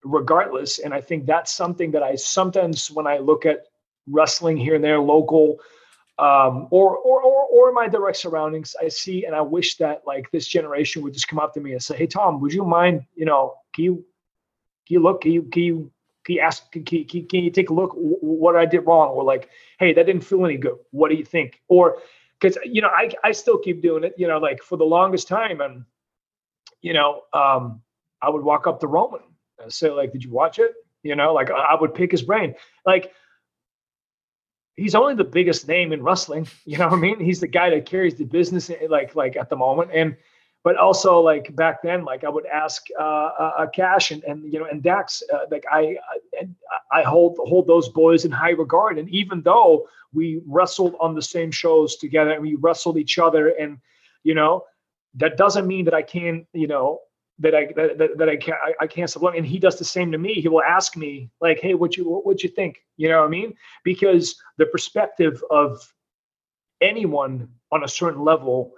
regardless. And I think that's something that I sometimes when I look at wrestling here and there, local um, or, or, or, or in my direct surroundings, I see and I wish that like this generation would just come up to me and say, Hey, Tom, would you mind, you know, can you, can you look, can you, can you, can you ask, can, can, can you take a look what I did wrong? Or like, Hey, that didn't feel any good. What do you think? Or, cause you know, I, I still keep doing it, you know, like for the longest time. And, you know, um, I would walk up to Roman and say like, did you watch it? You know, like I would pick his brain. Like, he's only the biggest name in wrestling. [laughs] You know what I mean? He's the guy that carries the business eh, like like at the moment. And but also like back then, like I would ask uh, uh, uh Cash and, and you know and Dax, uh, like I I hold hold those boys in high regard. And even though we wrestled on the same shows together and we wrestled each other, and you know that doesn't mean that I can't you know that I that, that I can't I, I can't sublime. And he does the same to me. He will ask me like, "Hey, what you what you think?" You know what I mean? Because the perspective of anyone on a certain level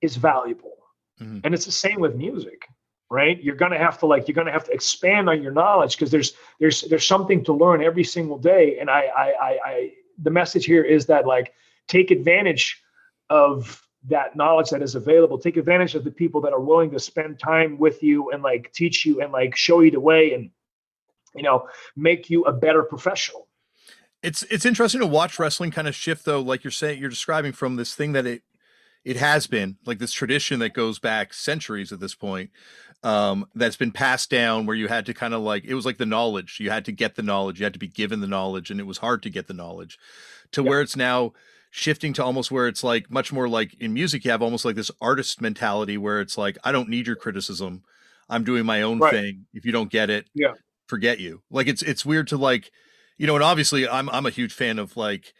is valuable Mm-hmm. And it's the same with music, right? You're gonna have to like you're gonna have to expand on your knowledge because there's there's there's something to learn every single day. And I I I, I the message here is that like take advantage of that knowledge that is available. Take advantage of the people that are willing to spend time with you and like teach you and like show you the way and you know make you a better professional. It's it's interesting to watch wrestling kind of shift though like you're saying you're describing from this thing that it it has been like this tradition that goes back centuries at this point um, that's been passed down where you had to kind of like it was like the knowledge. You had to get the knowledge. You had to be given the knowledge and it was hard to get the knowledge to where it's now shifting to almost where it's like much more like in music you have almost like this artist mentality where it's like i don't need your criticism. I'm doing my own right. thing. If you don't get it yeah. forget you. Like it's it's weird to like you know and obviously i'm i'm a huge fan of like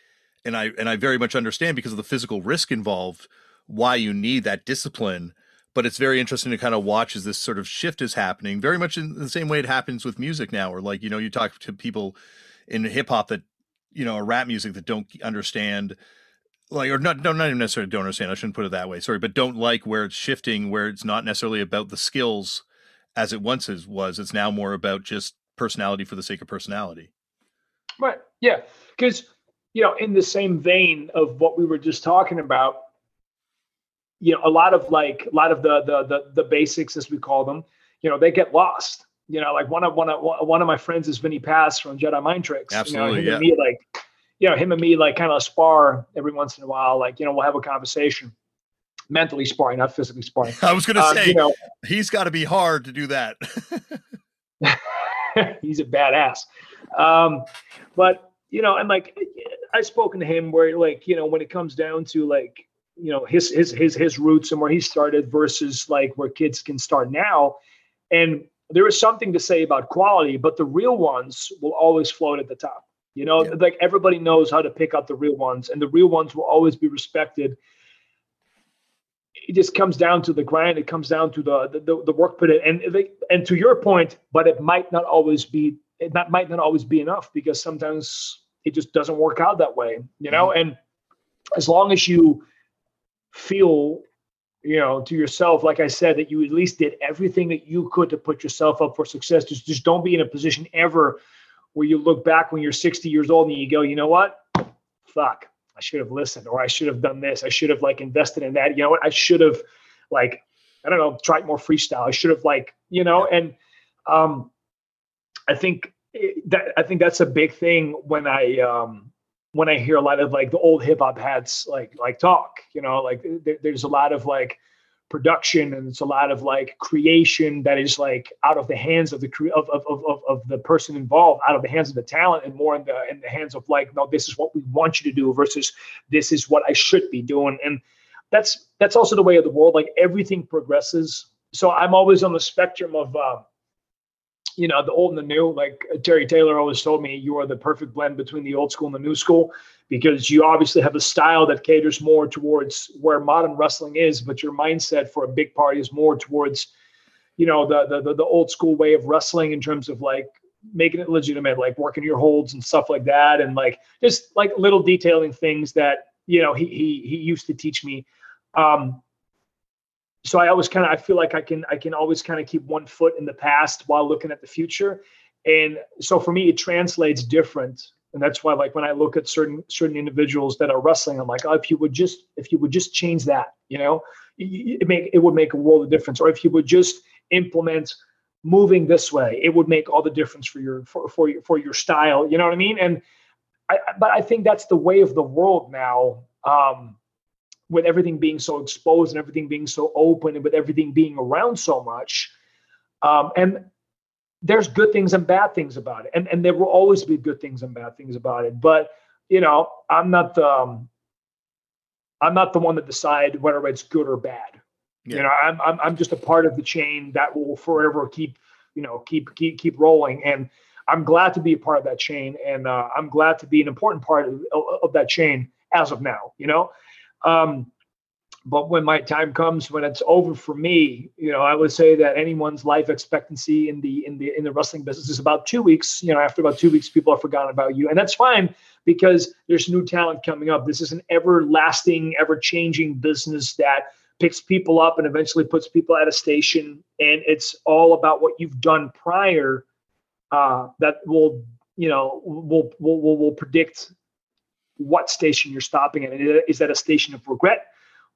and i and i very much understand because of the physical risk involved why you need that discipline but it's very interesting to kind of watch as this sort of shift is happening very much in the same way it happens with music now or like you know you talk to people in hip hop that you know, rap music that don't understand like or not don't even necessarily don't understand, I shouldn't put it that way. Sorry, but don't like where it's shifting where it's not necessarily about the skills as it once is, was. It's now more about just personality for the sake of personality. Right. Yeah. Because you know, in the same vein of what we were just talking about, you know, a lot of like a lot of the the the, the basics as we call them, you know, they get lost you know, like one of one of one of my friends is Vinnie Paz from Jedi Mind Tricks. Absolutely, you know, yeah. me, like, you know, him and me like kind of spar every once in a while. Like, you know, we'll have a conversation, mentally sparring, not physically sparring. I was going to um, say, you know, he's got to be hard to do that. [laughs] he's a badass. Um, but you know, and like I've spoken to him where like you know when it comes down to like you know his his his his roots and where he started versus like where kids can start now and there is something to say about quality, but the real ones will always float at the top. You know, yeah. like everybody knows how to pick out the real ones, and the real ones will always be respected. It just comes down to the grind. It comes down to the the, the work put in, and they, and to your point, but it might not always be it not, might not always be enough because sometimes it just doesn't work out that way. You know, mm-hmm. and as long as you feel you know, to yourself, like I said, that you at least did everything that you could to put yourself up for success. Just, just don't be in a position ever where you look back when you're 60 years old and you go, you know what? Fuck, I should have listened, or I should have done this. I should have like invested in that. You know what? I should have like, I don't know, tried more freestyle. I should have like, you know, and um, I think that I think that's a big thing when I um when I hear a lot of like the old hip hop heads like like talk, you know, like there, there's a lot of like production and it's a lot of like creation that is like out of the hands of the of, of, of, of the person involved out of the hands of the talent and more in the in the hands of like no this is what we want you to do versus this is what i should be doing. And that's that's also the way of the world like everything progresses. So i'm always on the spectrum of uh, you know, the old and the new. Like uh, Terry Taylor always told me, you are the perfect blend between the old school and the new school because you obviously have a style that caters more towards where modern wrestling is, but your mindset for a big party is more towards, you know, the the the, old school way of wrestling in terms of like making it legitimate, like working your holds and stuff like that, and like just like little detailing things that you know he he he used to teach me. Um, so I always kind of I feel like I can I can always kind of keep one foot in the past while looking at the future. And so for me, it translates different. And that's why, like when I look at certain certain individuals that are wrestling, I'm like, oh, if you would just if you would just change that, you know, it make it would make a world of difference. Or if you would just implement moving this way, it would make all the difference for your for for your for your style. You know what I mean? And I, but I think that's the way of the world now. Um, with everything being so exposed and everything being so open and with everything being around so much. Um, and there's good things and bad things about it. And, and there will always be good things and bad things about it. But, you know, I'm not the, um, I'm not the one that decide whether it's good or bad. Yeah. You know, I'm, I'm I'm just a part of the chain that will forever keep you know keep keep keep rolling and. I'm glad to be a part of that chain, and uh, I'm glad to be an important part of, of, that chain as of now. You know, um, but when my time comes when it's over for me you know i would say that anyone's life expectancy in the in the in the wrestling business is about two weeks. You know after about two weeks people have forgotten about you. And that's fine because there's new talent coming up. This is an everlasting ever changing business that picks people up and eventually puts people at a station. And it's all about what you've done prior uh, that will you know will, will will will predict what station you're stopping at. Is that a station of regret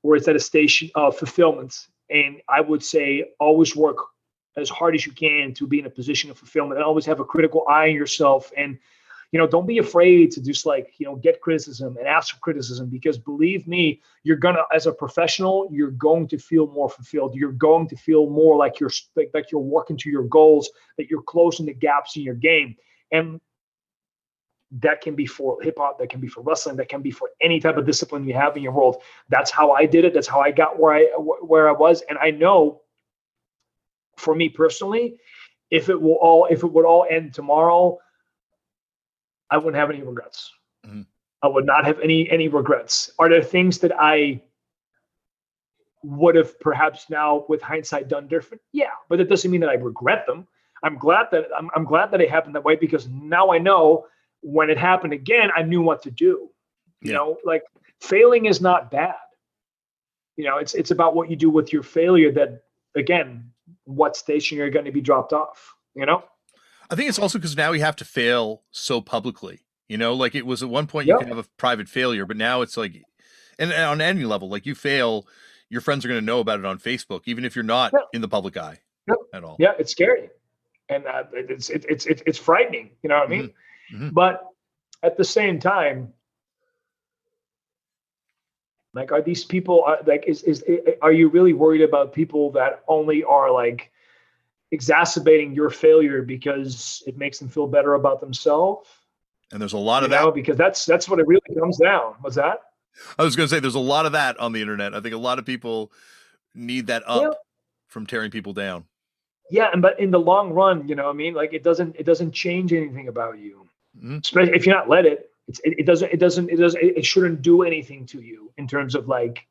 or is that a station of fulfillment? And I would say always work as hard as you can to be in a position of fulfillment and always have a critical eye on yourself. And you know don't be afraid to just like you know get criticism and ask for criticism because believe me you're gonna as a professional you're going to feel more fulfilled. You're going to feel more like you're like, like you're working to your goals that you're closing the gaps in your game. And that can be for hip hop, that can be for wrestling, that can be for any type of discipline you have in your world. That's how I did it. That's how I got where I where I was, and I know, for me personally, if it will all if it would all end tomorrow, I wouldn't have any regrets. Mm-hmm. I would not have any any regrets. Are there things that I would have perhaps now with hindsight done different? Yeah, but it doesn't mean that I regret them. I'm glad that I'm, I'm glad that it happened that way because now I know when it happened again, I knew what to do. You yeah. know, like failing is not bad. You know, it's it's about what you do with your failure that again, what station you're going to be dropped off, you know? I think it's also because now we have to fail so publicly. You know, like it was at one point you yep. could have a private failure, but now it's like, and, and on any level, like you fail, your friends are going to know about it on Facebook, even if you're not yep. in the public eye yep. at all. Yeah, it's scary, and uh, it's it, it's it, it's frightening. You know what I mean? Mm-hmm. Mm-hmm. But at the same time, like, are these people uh, like is is are you really worried about people that only are like exacerbating your failure because it makes them feel better about themselves? And there's a lot you of know, that because that's that's what it really comes down. Was that? I was going to say there's a lot of that on the internet. I think a lot of people need that up yeah. from tearing people down. Yeah, and but in the long run, you know, I mean, like it doesn't it doesn't change anything about you. Mm-hmm. Especially if you're not let it, it, it doesn't it doesn't it doesn't it shouldn't do anything to you in terms of like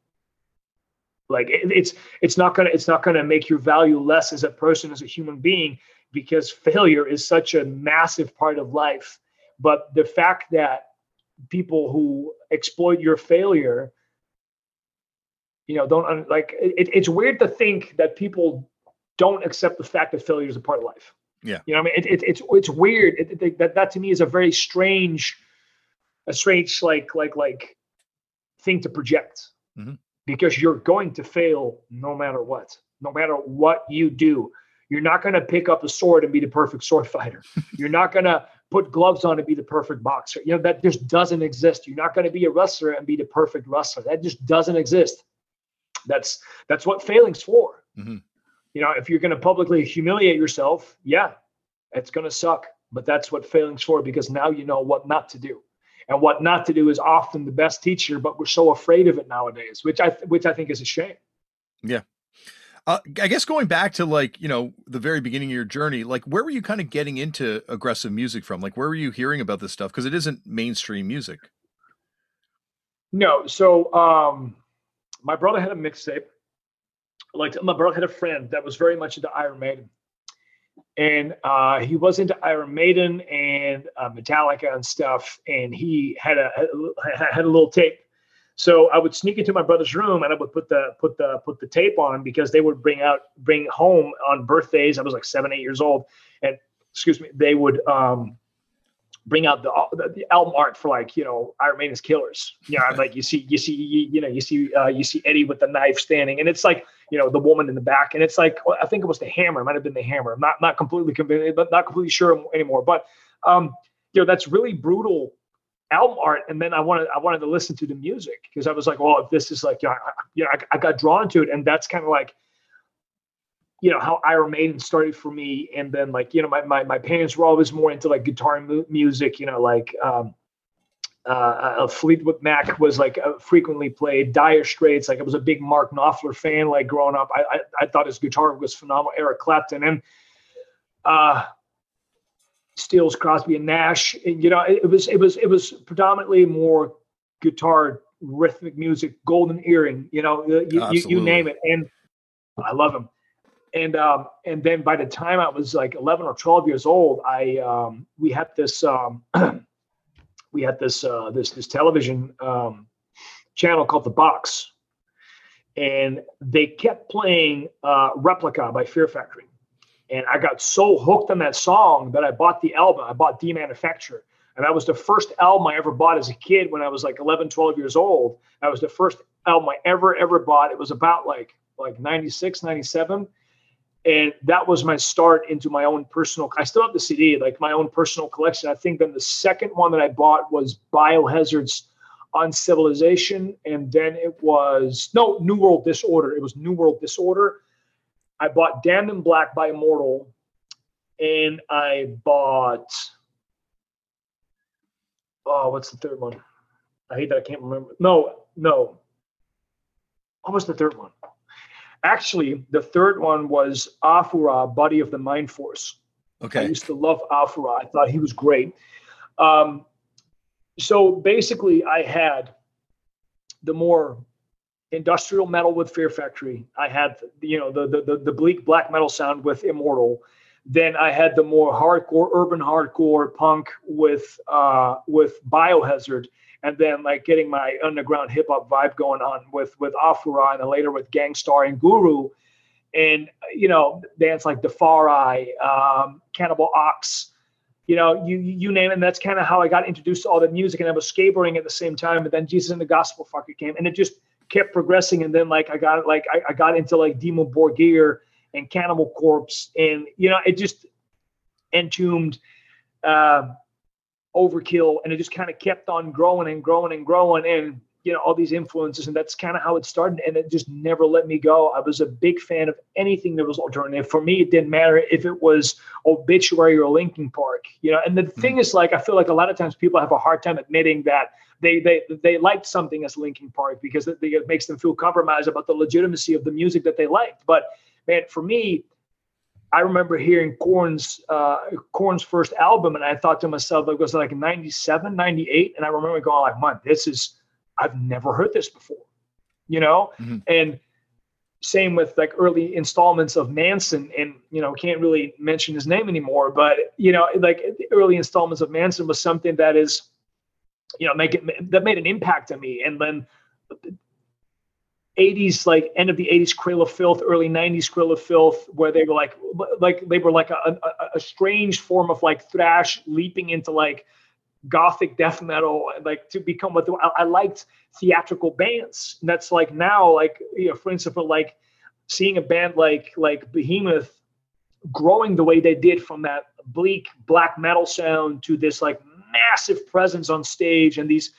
like it, it's it's not gonna it's not gonna make your value less as a person as a human being because failure is such a massive part of life. But the fact that people who exploit your failure you know don't like it, it's weird to think that people don't accept the fact that failure is a part of life yeah. You know, I mean, it, it, it's it's weird. It, that that to me is a very strange, a strange like like like thing to project mm-hmm. because you're going to fail no matter what, no matter what you do. You're not going to pick up a sword and be the perfect sword fighter. [laughs] you're not going to put gloves on and be the perfect boxer. You know that just doesn't exist. You're not going to be a wrestler and be the perfect wrestler. That just doesn't exist. That's that's what failing's for. Mm-hmm you know, if you're going to publicly humiliate yourself, yeah, it's going to suck. But that's what failing's for because now you know what not to do. And what not to do is often the best teacher, but we're so afraid of it nowadays, which I which I think is a shame. Yeah. Uh, I guess going back to like you know the very beginning of your journey, like where were you kind of getting into aggressive music from? Like where were you hearing about this stuff? Because it isn't mainstream music. No, so um, my brother had a mixtape like my brother had a friend that was very much into Iron Maiden, and uh, he was into Iron Maiden and uh, Metallica and stuff, and he had a had a little tape. So I would sneak into my brother's room and I would put the put the put the tape on because they would bring out bring home on birthdays. I was like seven eight years old, and excuse me, they would um, bring out the, the, the album art for like you know Iron Maiden's Killers. You know, like you see you see you, you know you see uh, you see Eddie with the knife standing, and it's like you know the woman in the back, and it's like I think it was the Hammer. It might have been the Hammer. I'm not not completely convinced, but not completely sure anymore. But um, you know that's really brutal album art and then i wanted i wanted to listen to the music because i was like well if this is like you know, I, you know I, I got drawn to it and that's kind of like you know how Iron Maiden started for me, and then like you know my my, my parents were always more into like guitar mu- music, you know like um, uh, Fleetwood Mac was like uh, frequently played. Dire Straits, like I was a big Mark Knopfler fan, like growing up. I, I, I thought his guitar was phenomenal. Eric Clapton and uh, Stills, Crosby, and Nash. And, you know, it, it, was it was it was predominantly more guitar, rhythmic music, Golden Earring. You know, you, you, you name it, and I love him. And um, and then by the time I was like 11 or 12 years old, I um, we had this um, [clears throat] we had this uh, this this television um, channel called The Box, and they kept playing uh, Replica by Fear Factory, and I got so hooked on that song that I bought the album. I bought Demanufacture, and that was the first album I ever bought as a kid when I was like 11, 12 years old. That was the first album I ever ever bought. It was about like like 96, 97 and that was my start into my own personal i still have the cd like my own personal collection. I think then the second one that i bought was biohazard's Uncivilization and then it was no new world disorder. It was new world disorder. I bought damned in black by immortal and i bought oh what's the third one? I hate that i can't remember. No no. What was the third one Actually, the third one was Afu-Ra, Body of the Mind Force. Okay. I used to love Afu-Ra. I thought he was great. Um, so basically, I had the more industrial metal with Fear Factory. I had you know the the the, bleak black metal sound with Immortal. Then I had the more hardcore urban hardcore punk with uh, with Biohazard, and then like getting my underground hip hop vibe going on with with Afu-Ra and then later with Gang Starr and Guru, and you know dance like Defari, um, Cannibal Ox, you know you you name it. And that's kind of how I got introduced to all the music, and I was skateboarding at the same time. But then Jesus and the Gospel fucker came, and it just kept progressing. And then like I got like I, I got into like Dimmu Borgir and Cannibal Corpse, and you know it just entombed. Uh, overkill and it just kind of kept on growing and growing and growing and you know all these influences and that's kind of how it started and it just never let me go i was a big fan of anything that was alternative for me it didn't matter if it was obituary or linkin park you know and the mm-hmm. thing is like i feel like a lot of times people have a hard time admitting that they they they liked something as linkin park because it, it makes them feel compromised about the legitimacy of the music that they liked but man for me I remember hearing Korn's uh, Korn's first album, and I thought to myself, it was like 97, 98. And I remember going like, man, this is, I've never heard this before, you know? Mm-hmm. And same with like early installments of Manson and, you know, can't really mention his name anymore, but you know, like early installments of Manson was something that is, you know, make it, that made an impact on me. And then 80s like end of the 80s Cradle of Filth, early 90s Cradle of Filth, where they were like like they were like a, a, a, strange form of like thrash leaping into like gothic death metal, like to become what I, I liked theatrical bands. And that's like now, like you know, for instance, for like seeing a band like like Behemoth growing the way they did from that bleak black metal sound to this like massive presence on stage and these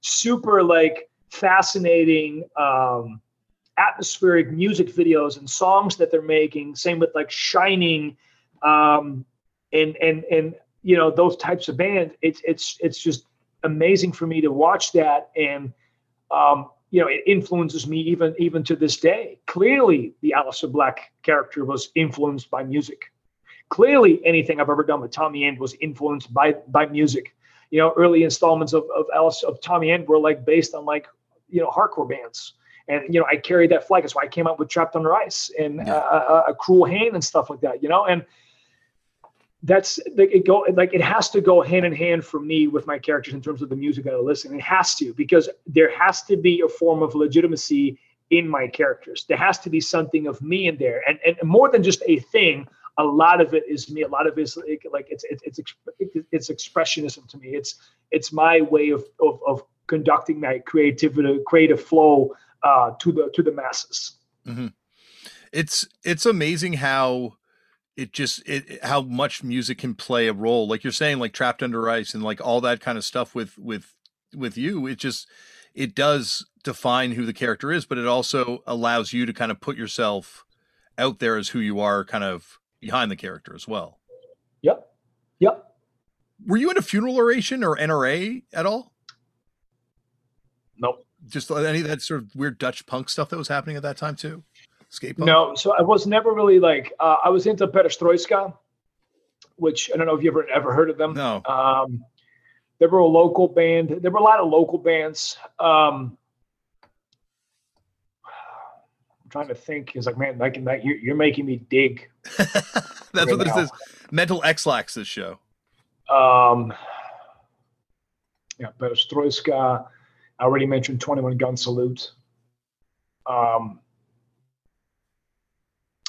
super like fascinating um, atmospheric music videos and songs that they're making. Same with like Shining, um, and and and you know those types of bands. It's it's it's just amazing for me to watch that, and um, you know it influences me even even to this day. Clearly, the Aleister Black character was influenced by music. Clearly, anything I've ever done with Tommy End was influenced by by music you know, early installments of of Alice of Tommy End were like based on like you know hardcore bands and you know I carried that flag. That's why I came out with Trapped Under Ice and yeah. uh, a, a Cruel Hand and stuff like that. You know, and that's like it go like it has to go hand in hand for me with my characters in terms of the music that I listen. It has to because there has to be a form of legitimacy in my characters. There has to be something of me in there, and and more than just a thing. A lot of it is me. A lot of it is like, like it's it's it's it's expressionism to me. It's it's my way of of, of conducting that creativity, creative flow uh, to the to the masses. Mm-hmm. It's it's amazing how it just it how much music can play a role. Like you're saying, like trapped under ice and like all that kind of stuff with with with you. It just it does define who the character is, but it also allows you to kind of put yourself out there as who you are, kind of behind the character as well. Yep. Yep. Were you in a funeral oration or NRA at all? Nope. Just any of that sort of weird Dutch punk stuff that was happening at that time too. Skate punk. No, so I was never really like uh, I was into Perestroika, which I don't know if you ever ever heard of them. No. Um, they were a local band. There were a lot of local bands. Um, I'm trying to think. It's like, man, like, that, you're, you're making me dig. [laughs] That's right what this now. is. Mental X-Lax, this show. Um, yeah, Perestroika. I already mentioned 21 Gun Salute. Um,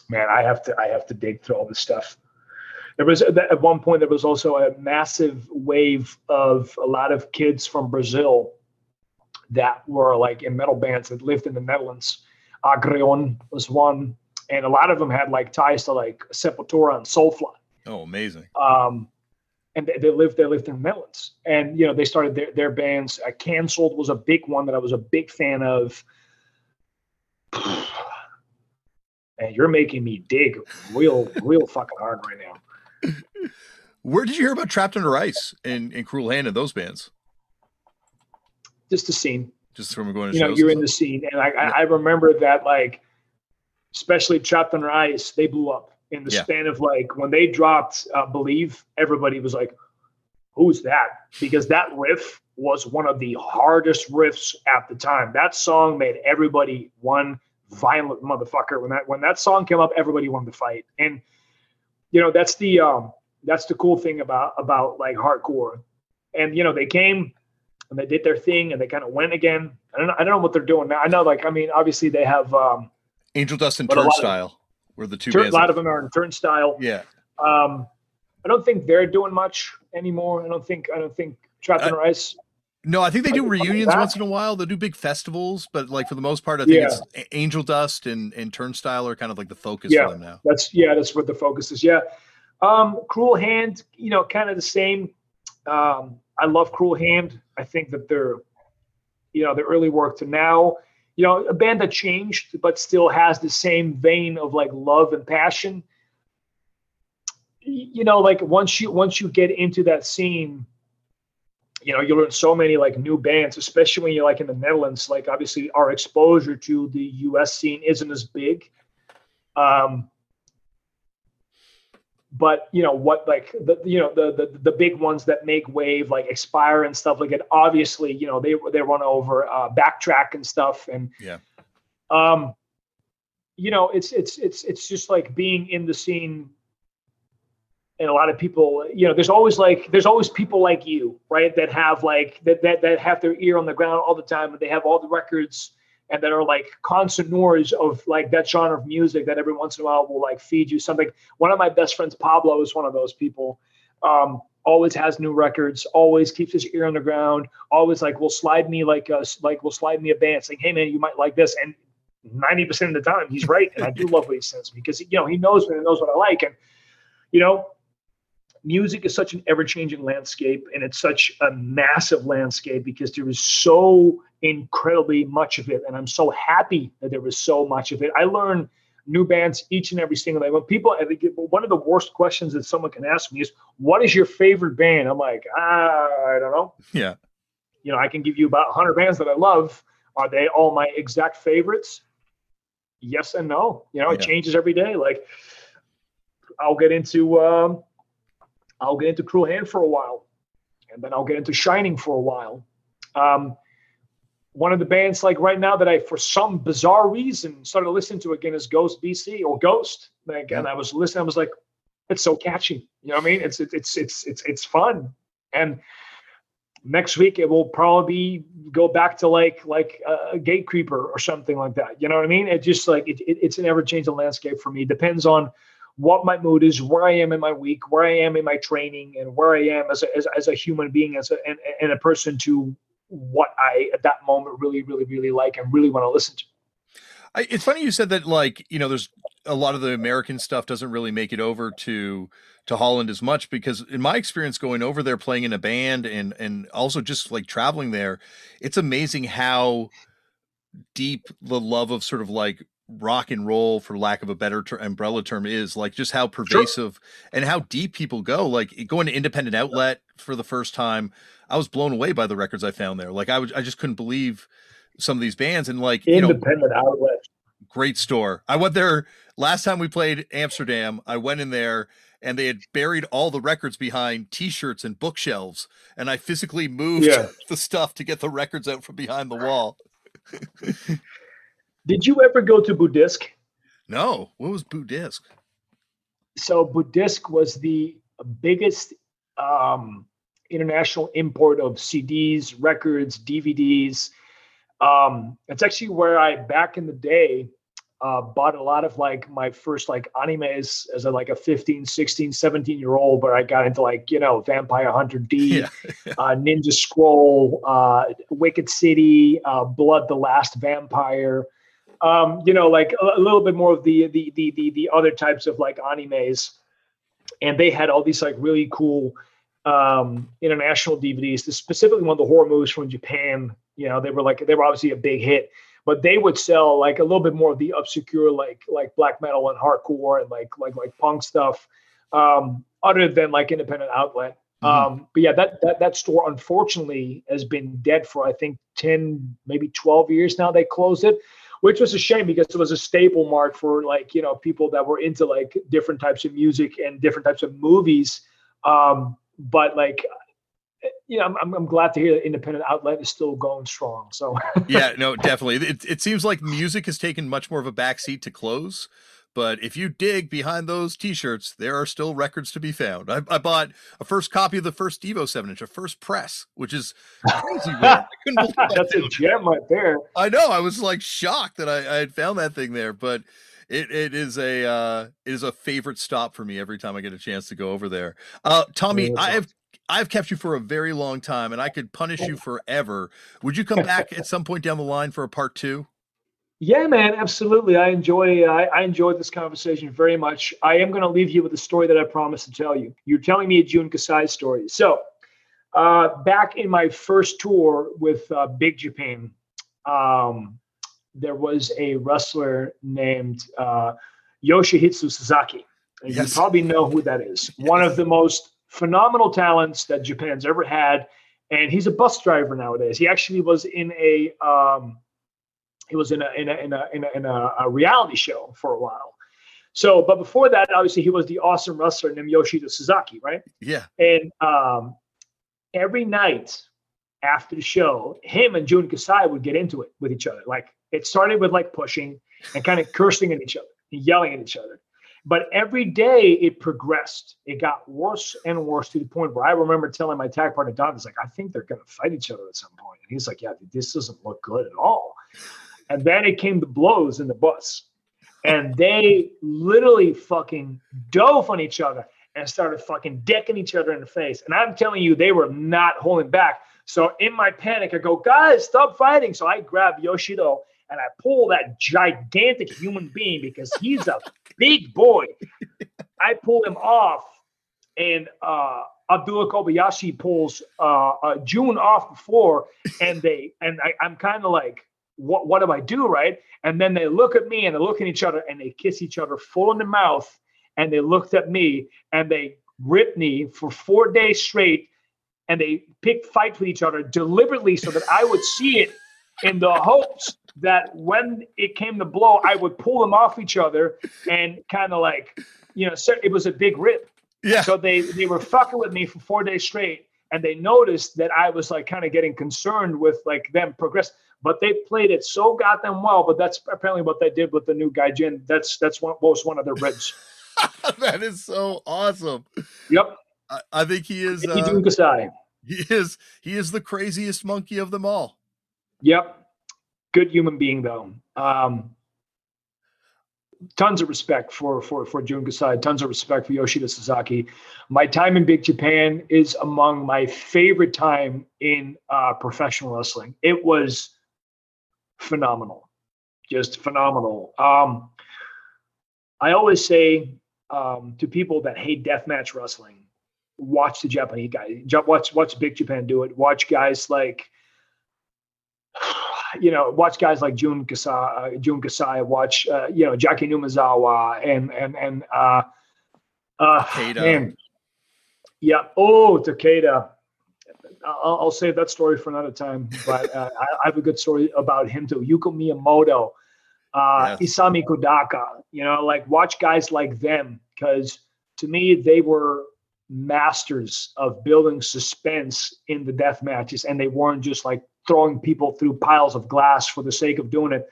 man, I have to I have to dig through all this stuff. There was at one point there was also a massive wave of a lot of kids from Brazil that were like in metal bands that lived in the Netherlands. Agrion was one, and a lot of them had like ties to like Sepultura and Soulfly. Oh, amazing. Um, and they, they lived they lived in the Netherlands, and you know they started their their bands. Uh, Cancelled was a big one that I was a big fan of. [sighs] And you're making me dig real, real fucking hard right now. Where did you hear about Trapped Under Ice and, and Cruel Hand and those bands? Just the scene. Just from going to you know, you're in the scene, and I, yeah. I remember that like, especially Trapped Under Ice, they blew up in the yeah. span of like when they dropped uh, Believe. Everybody was like, "Who's that?" Because that riff was one of the hardest riffs at the time. That song made everybody one violent motherfucker. When that when that song came up, everybody wanted to fight. And you know, that's the um that's the cool thing about about like hardcore. And you know, they came and they did their thing and they kind of went again. I don't know, I don't know what they're doing now. I know like I mean, obviously they have um Angel Dust and Turnstile were the two bands. A lot of them are in Turnstile. Yeah. Um I don't think they're doing much anymore. I don't think I don't think Trap and Rice. no, I think they do reunions once in a while. They do big festivals, but like for the most part, I think yeah. it's Angel Dust and, and Turnstile are kind of like the focus yeah, for them now. That's yeah, that's what the focus is. Yeah. Um, Cruel Hand, you know, kind of the same. Um, I love Cruel Hand. I think that they're, you know, the early work to now, you know, a band that changed but still has the same vein of like love and passion. You know, like once you once you get into that scene, you know, you learn so many like new bands, especially when you're like in the Netherlands. Like obviously, our exposure to the U.S. scene isn't as big. Um, but you know what, like the you know the the the big ones that make wave, like Expire and stuff like it. Obviously, you know they they run over uh, backtrack and stuff, and yeah. Um, you know, it's it's it's it's just like being in the scene and a lot of people you know there's always like there's always people like you right that have like that that, that have their ear on the ground all the time and they have all the records and that are like connoisseurs of like that genre of music that every once in a while will like feed you something. One of my best friends pablo is one of those people. Um, always has new records always keeps his ear on the ground always like will slide me like a like will slide me a band saying hey man you might like this and 90% of the time he's right and i do love what he says because you know he knows me and knows what i like and you know music is such an ever-changing landscape and it's such a massive landscape because there is so incredibly much of it and i'm so happy that there is so much of it. I learn new bands each and every single day when people I think one of the worst questions that someone can ask me is what is your favorite band? I'm like ah, i don't know. Yeah. You know i can give you about 100 bands that i love. Are they all my exact favorites? Yes and no. You know it changes every day. Like i'll get into um, I'll get into Cruel Hand for a while, and then I'll get into Shining for a while. Um, one of the bands like right now that I, for some bizarre reason, started listening to again is Ghost BC or Ghost. Like, and I was listening, I was like, it's so catchy. You know what I mean? It's it's it's it's it's fun. And next week it will probably go back to like like a Gatecreeper or something like that. You know what I mean? It just like it, it it's an ever changing landscape for me. It depends on what my mood is, where I am in my week, where I am in my training, and where I am as a, as, as a human being, as a and, and a person to what I at that moment really, really, really like and really want to listen to. I, it's funny you said that like you know there's a lot of the American stuff doesn't really make it over to to Holland as much because in my experience going over there playing in a band and and also just like traveling there it's amazing how deep the love of sort of like rock and roll for lack of a better ter- umbrella term is like just how pervasive sure. and how deep people go. Like going to independent outlet for the first time i was blown away by the records i found there. Like i was i just couldn't believe some of these bands and like independent you know, outlet. Great store. I went there last time we played amsterdam i went in there and they had buried all the records behind t-shirts and bookshelves and i physically moved yeah. [laughs] the stuff to get the records out from behind the wall [laughs] did you ever go to Bootdisc? No. What was Bootdisc? So Bootdisc was the biggest um, international import of CDs, records, DVDs. Um, it's actually where I back in the day uh, bought a lot of like my first like animes as a like a 15 16 17 year old where i got into like you know vampire hunter d yeah. [laughs] uh, ninja scroll uh, wicked city uh, blood the last vampire um, you know, like a, a, little bit more of the, the the the the other types of like animes, and they had all these like really cool um, international DVDs. Specifically, one of the horror movies from Japan. You know, they were like they were obviously a big hit, but they would sell like a little bit more of the obscure like like black metal and hardcore and like like like punk stuff, um, other than like independent outlet. Mm-hmm. Um, but yeah, that, that that store unfortunately has been dead for I think ten, maybe twelve years now. They closed it which was a shame because it was a staple mark for like you know people that were into like different types of music and different types of movies. Um, but like you know, I'm, I'm glad to hear that independent outlet is still going strong. So yeah, [laughs] no, definitely. It, it seems like music has taken much more of a backseat to close. But if you dig behind those T-shirts, there are still records to be found. I, I bought a first copy of the first Devo seven inch, a first press, which is crazy. I couldn't [laughs] believe that That's a gem right there. I know. I was like shocked that I, I had found that thing there, but it, it is a uh, it is a favorite stop for me every time I get a chance to go over there. Uh, Tommy, I have I've kept you for a very long time, and I could punish you [laughs] forever. Would you come back at some point down the line for a part two? Yeah, man, absolutely. I enjoy I, I enjoyed this conversation very much. I am going to leave you with a story that I promised to tell you. You're telling me a Jun Kasai story. So, uh, back in my first tour with uh, Big Japan, um, there was a wrestler named uh, Yoshihito Sasaki. And yes. You probably know who that is. Yes. One of the most phenomenal talents that Japan's ever had, and he's a bus driver nowadays. He actually was in a um, he was in a in a in a in a, in a, a reality show for a while. So, but before that, obviously, he was the awesome wrestler named Yoshida Suzuki, right? Yeah. And um, every night after the show, him and Jun Kasai would get into it with each other. Like it started with like pushing and kind of cursing at each other and yelling at each other. But every day it progressed. It got worse and worse to the point where I remember telling my tag partner Don, "It's like I think they're going to fight each other at some point." And he's like, "Yeah, dude, this doesn't look good at all." And then it came to blows in the bus. And they literally fucking dove on each other and started fucking decking each other in the face. And I'm telling you, they were not holding back. So in my panic, I go, guys, stop fighting. So I grab Yoshido and I pull that gigantic human being because he's a [laughs] big boy. I pull him off, and uh, Abdullah Kobayashi pulls uh, uh, Jun off the floor, and they and I, I'm kind of like, what, what do I do? Right. And then they look at me and they look at each other and they kiss each other full in the mouth. And they looked at me and they ripped me for four days straight. And they picked fights with each other deliberately so that I would see it in the hopes that when it came to blow, I would pull them off each other and kind of like, you know, it was a big rip. Yeah. So they they were fucking with me for four days straight, and they noticed that I was like kind of getting concerned with like them progress but they played it so goddamn well. But that's apparently what they did with the new Gaijin. That's that's what was one of their ribs. [laughs] that is so awesome. Yep. I, I think he is. Uh, he is. He is the craziest monkey of them all. Yep. Good human being though. Um, tons of respect for for for Jun Kasai, tons of respect for Yoshida Sasaki. My time in Big Japan is among my favorite time in uh, professional wrestling. It was phenomenal, just phenomenal. Um, I always say um, to people that hate deathmatch wrestling, watch the Japanese guys. Watch watch Big Japan do it. Watch guys like [sighs] you know, watch guys like Jun Kasai, uh, Jun Kasai, watch, uh, you know, Jaki Numazawa and, and, and, uh, uh, man, yeah. Oh, Takeda. I'll, I'll, save that story for another time, but uh, I, I, have a good story about him too. Yuko Miyamoto, uh. Isami Kodaka, you know, like watch guys like them because to me, they were masters of building suspense in the death matches and they weren't just like throwing people through piles of glass for the sake of doing it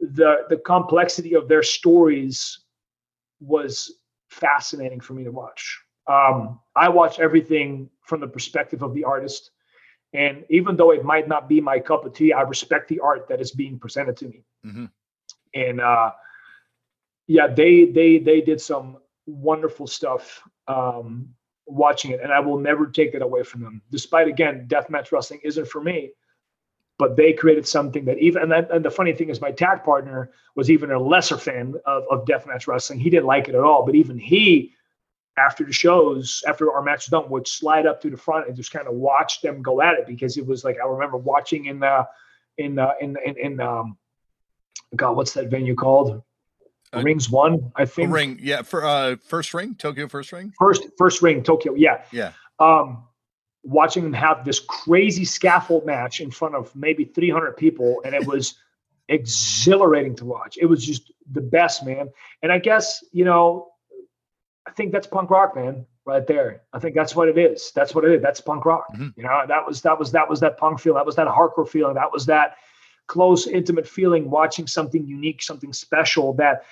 the the complexity of their stories was fascinating for me to watch um, i watch everything from the perspective of the artist and even though it might not be my cup of tea i respect the art that is being presented to me mm-hmm. and uh, yeah they they they did some wonderful stuff um, watching it, and I will never take that away from them. Despite again, deathmatch wrestling isn't for me, but they created something that even and, that, and the funny thing is, my tag partner was even a lesser fan of, of deathmatch wrestling. He didn't like it at all, but even he, after the shows, after our match was done, would slide up to the front and just kind of watch them go at it because it was like I remember watching in the in uh, in in, in um, God, what's that venue called? Uh, Rings one, I think. Ring, yeah. For uh, first ring, Tokyo first ring. First, first ring, Tokyo. Yeah, yeah. Um, watching them have this crazy scaffold match in front of maybe 300 people, and it was [laughs] exhilarating to watch. It was just the best, man. And I guess you know, I think that's punk rock, man, right there. I think that's what it is. That's what it is. That's punk rock. Mm-hmm. You know, that was that was that was that punk feel. That was that hardcore feeling. That was that close, intimate feeling watching something unique, something special that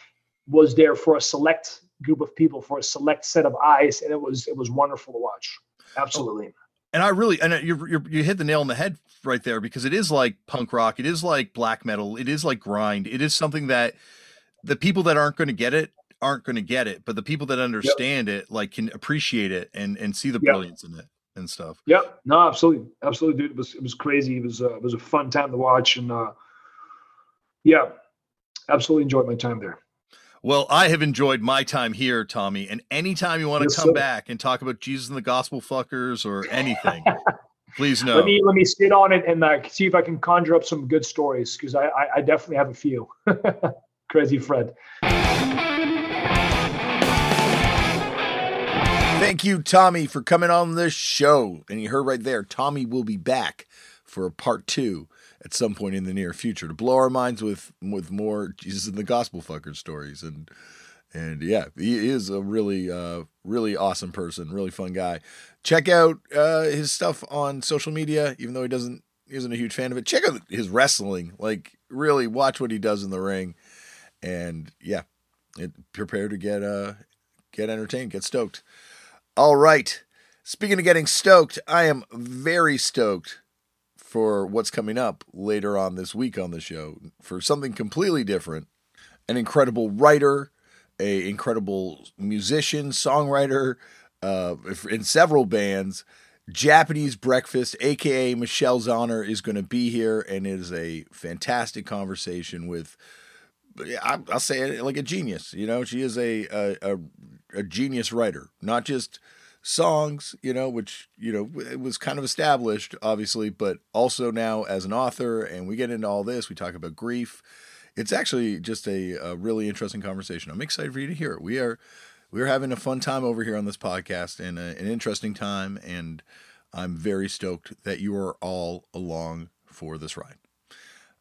was there for a select group of people, for a select set of eyes, and it was it was wonderful to watch. Absolutely. And I really, and you you you hit the nail on the head right there because it is like punk rock, it is like black metal, it is like grind, it is something that the people that aren't going to get it aren't going to get it, but the people that understand yep. it like can appreciate it and and see the yep. brilliance in it and stuff. Yeah, no, absolutely, absolutely, dude. It was it was crazy. It was uh, it was a fun time to watch, and uh, yeah, absolutely enjoyed my time there. Well, I have enjoyed my time here, Tommy. And anytime you want to yes, come sir. back and talk about Jesus and the Gospel Fuckers or anything, [laughs] please know. Let me let me sit on it and uh, see if I can conjure up some good stories because I, I I definitely have a few. [laughs] Crazy Fred. Thank you, Tommy, for coming on the show. And you heard right there, Tommy will be back for a part two at some point in the near future to blow our minds with with more Jesus and the Gospel fucker stories. And and yeah, he is a really uh, really awesome person, really fun guy. Check out uh, his stuff on social media, even though he doesn't isn't a huge fan of it. Check out his wrestling. Like really watch what he does in the ring. And yeah, it, prepare to get uh get entertained, get stoked. All right. Speaking of getting stoked, I am very stoked for what's coming up later on this week on the show for something completely different. An incredible writer, a incredible musician, songwriter, uh, in several bands. Japanese Breakfast, aka Michelle Zauner, is going to be here, and it is a fantastic conversation with. I'll say it like a genius. You know, she is a, a, a a genius writer, not just songs, you know, which, you know, it was kind of established, obviously, but also now as an author, and we get into all this, we talk about grief. It's actually just a, a really interesting conversation. I'm excited for you to hear it. We are we're having a fun time over here on this podcast and a, an interesting time, and I'm very stoked that you are all along for this ride.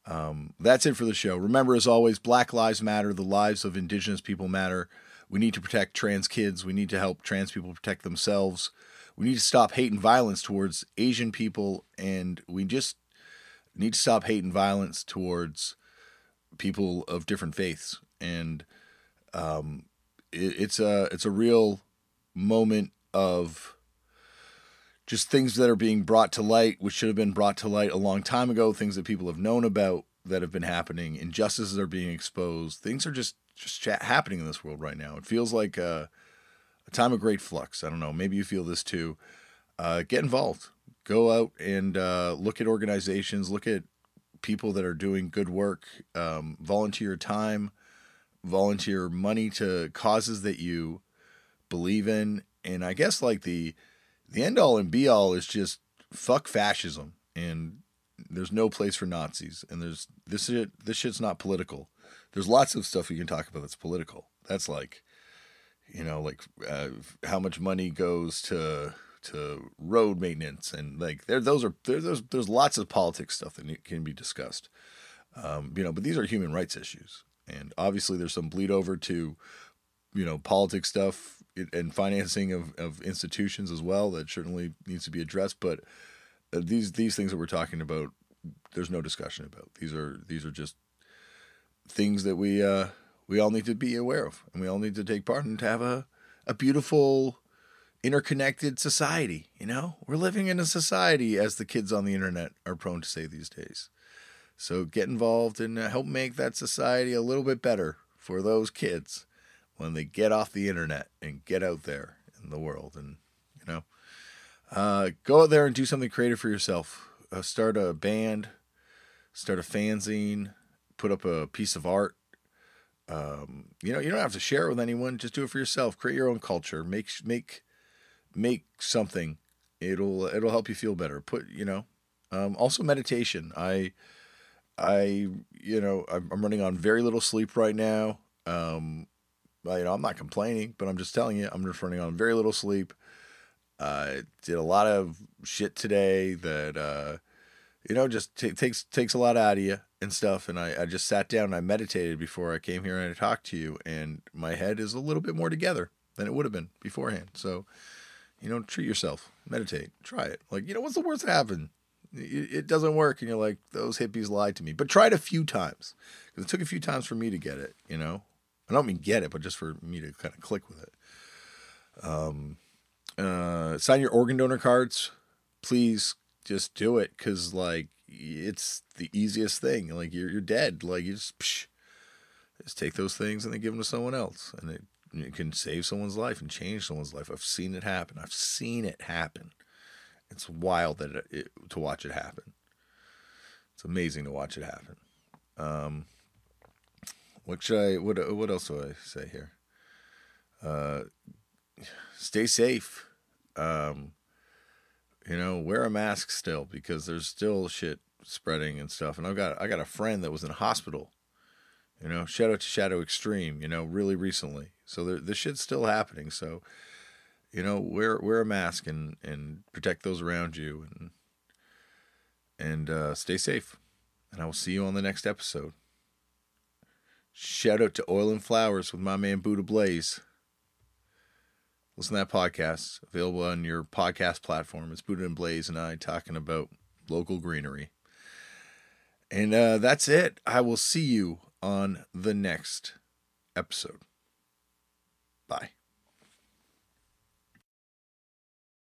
Um, that's it for the show. Remember, as always, Black Lives Matter. The lives of Indigenous people matter. We need to protect trans kids. We need to help trans people protect themselves. We need to stop hate and violence towards Asian people. And we just need to stop hate and violence towards people of different faiths. And um, it, it's a it's a real moment of just things that are being brought to light, which should have been brought to light a long time ago. Things that people have known about that have been happening. Injustices are being exposed. Things are just just happening in this world right now. It feels like a, a, time of great flux. I don't know. Maybe you feel this too. Uh, get involved. Go out and uh, look at organizations. Look at people that are doing good work. Um, volunteer time. Volunteer money to causes that you believe in. And I guess like the the end all and be all is just fuck fascism and there's no place for Nazis, and there's this shit. This shit's not political. There's lots of stuff you can talk about that's political. That's like, you know, like uh, how much money goes to to road maintenance, and like there, those are there, there's there's lots of politics stuff that can be discussed. Um, you know, but these are human rights issues, and obviously there's some bleed over to, you know, politics stuff and financing of, of institutions as well that certainly needs to be addressed. But uh, these these things that we're talking about, there's no discussion about. These are these are just things that we uh, we all need to be aware of, and we all need to take part in to have a a beautiful, interconnected society. You know, we're living in a society, as the kids on the internet are prone to say these days. So get involved and help make that society a little bit better for those kids when they get off the internet and get out there in the world and you know uh, go out there and do something creative for yourself. Uh, start a band start a fanzine put up a piece of art. Um, you know you don't have to share it with anyone. Just do it for yourself. Create your own culture. Make make make something. It'll it'll help you feel better. Put you know um, also meditation. I i you know i'm, running on very little sleep right now. Um, you know, I'm not complaining, but I'm just telling you, I'm just running on very little sleep. Uh, did a lot of shit today that, uh, you know, just t- takes takes a lot out of you and stuff. And I, I just sat down and I meditated before I came here and I talked to you, and my head is a little bit more together than it would have been beforehand. So, you know, treat yourself, meditate, try it. Like, you know, what's the worst that happen? It doesn't work, and you're like, those hippies lied to me. But try it a few times because it took a few times for me to get it. You know, I don't mean get it, but just for me to kind of click with it. Um, uh, sign your organ donor cards, please. Just do it because like it's the easiest thing. Like you're you're dead. Like you just psh, just take those things and then give them to someone else, and it, it can save someone's life and change someone's life. I've seen it happen. I've seen it happen. It's wild that it, it, to watch it happen. It's amazing to watch it happen. Um, what should I? What what else do I say here? Uh, stay safe. Um, you know, wear a mask still because there's still shit spreading and stuff. And I've got I got a friend that was in hospital. You know, shout out to Shadow Extreme. You know, really recently. So there, this shit's still happening. So, you know, wear wear a mask and and protect those around you and and uh, stay safe. And I will see you on the next episode. Shout out to Oil and Flowers with my man Buddha Blaze. Listen to that podcast, available on your podcast platform. It's Buddha and Blaze and I talking about local greenery. And uh, that's it. I will see you on the next episode. Bye.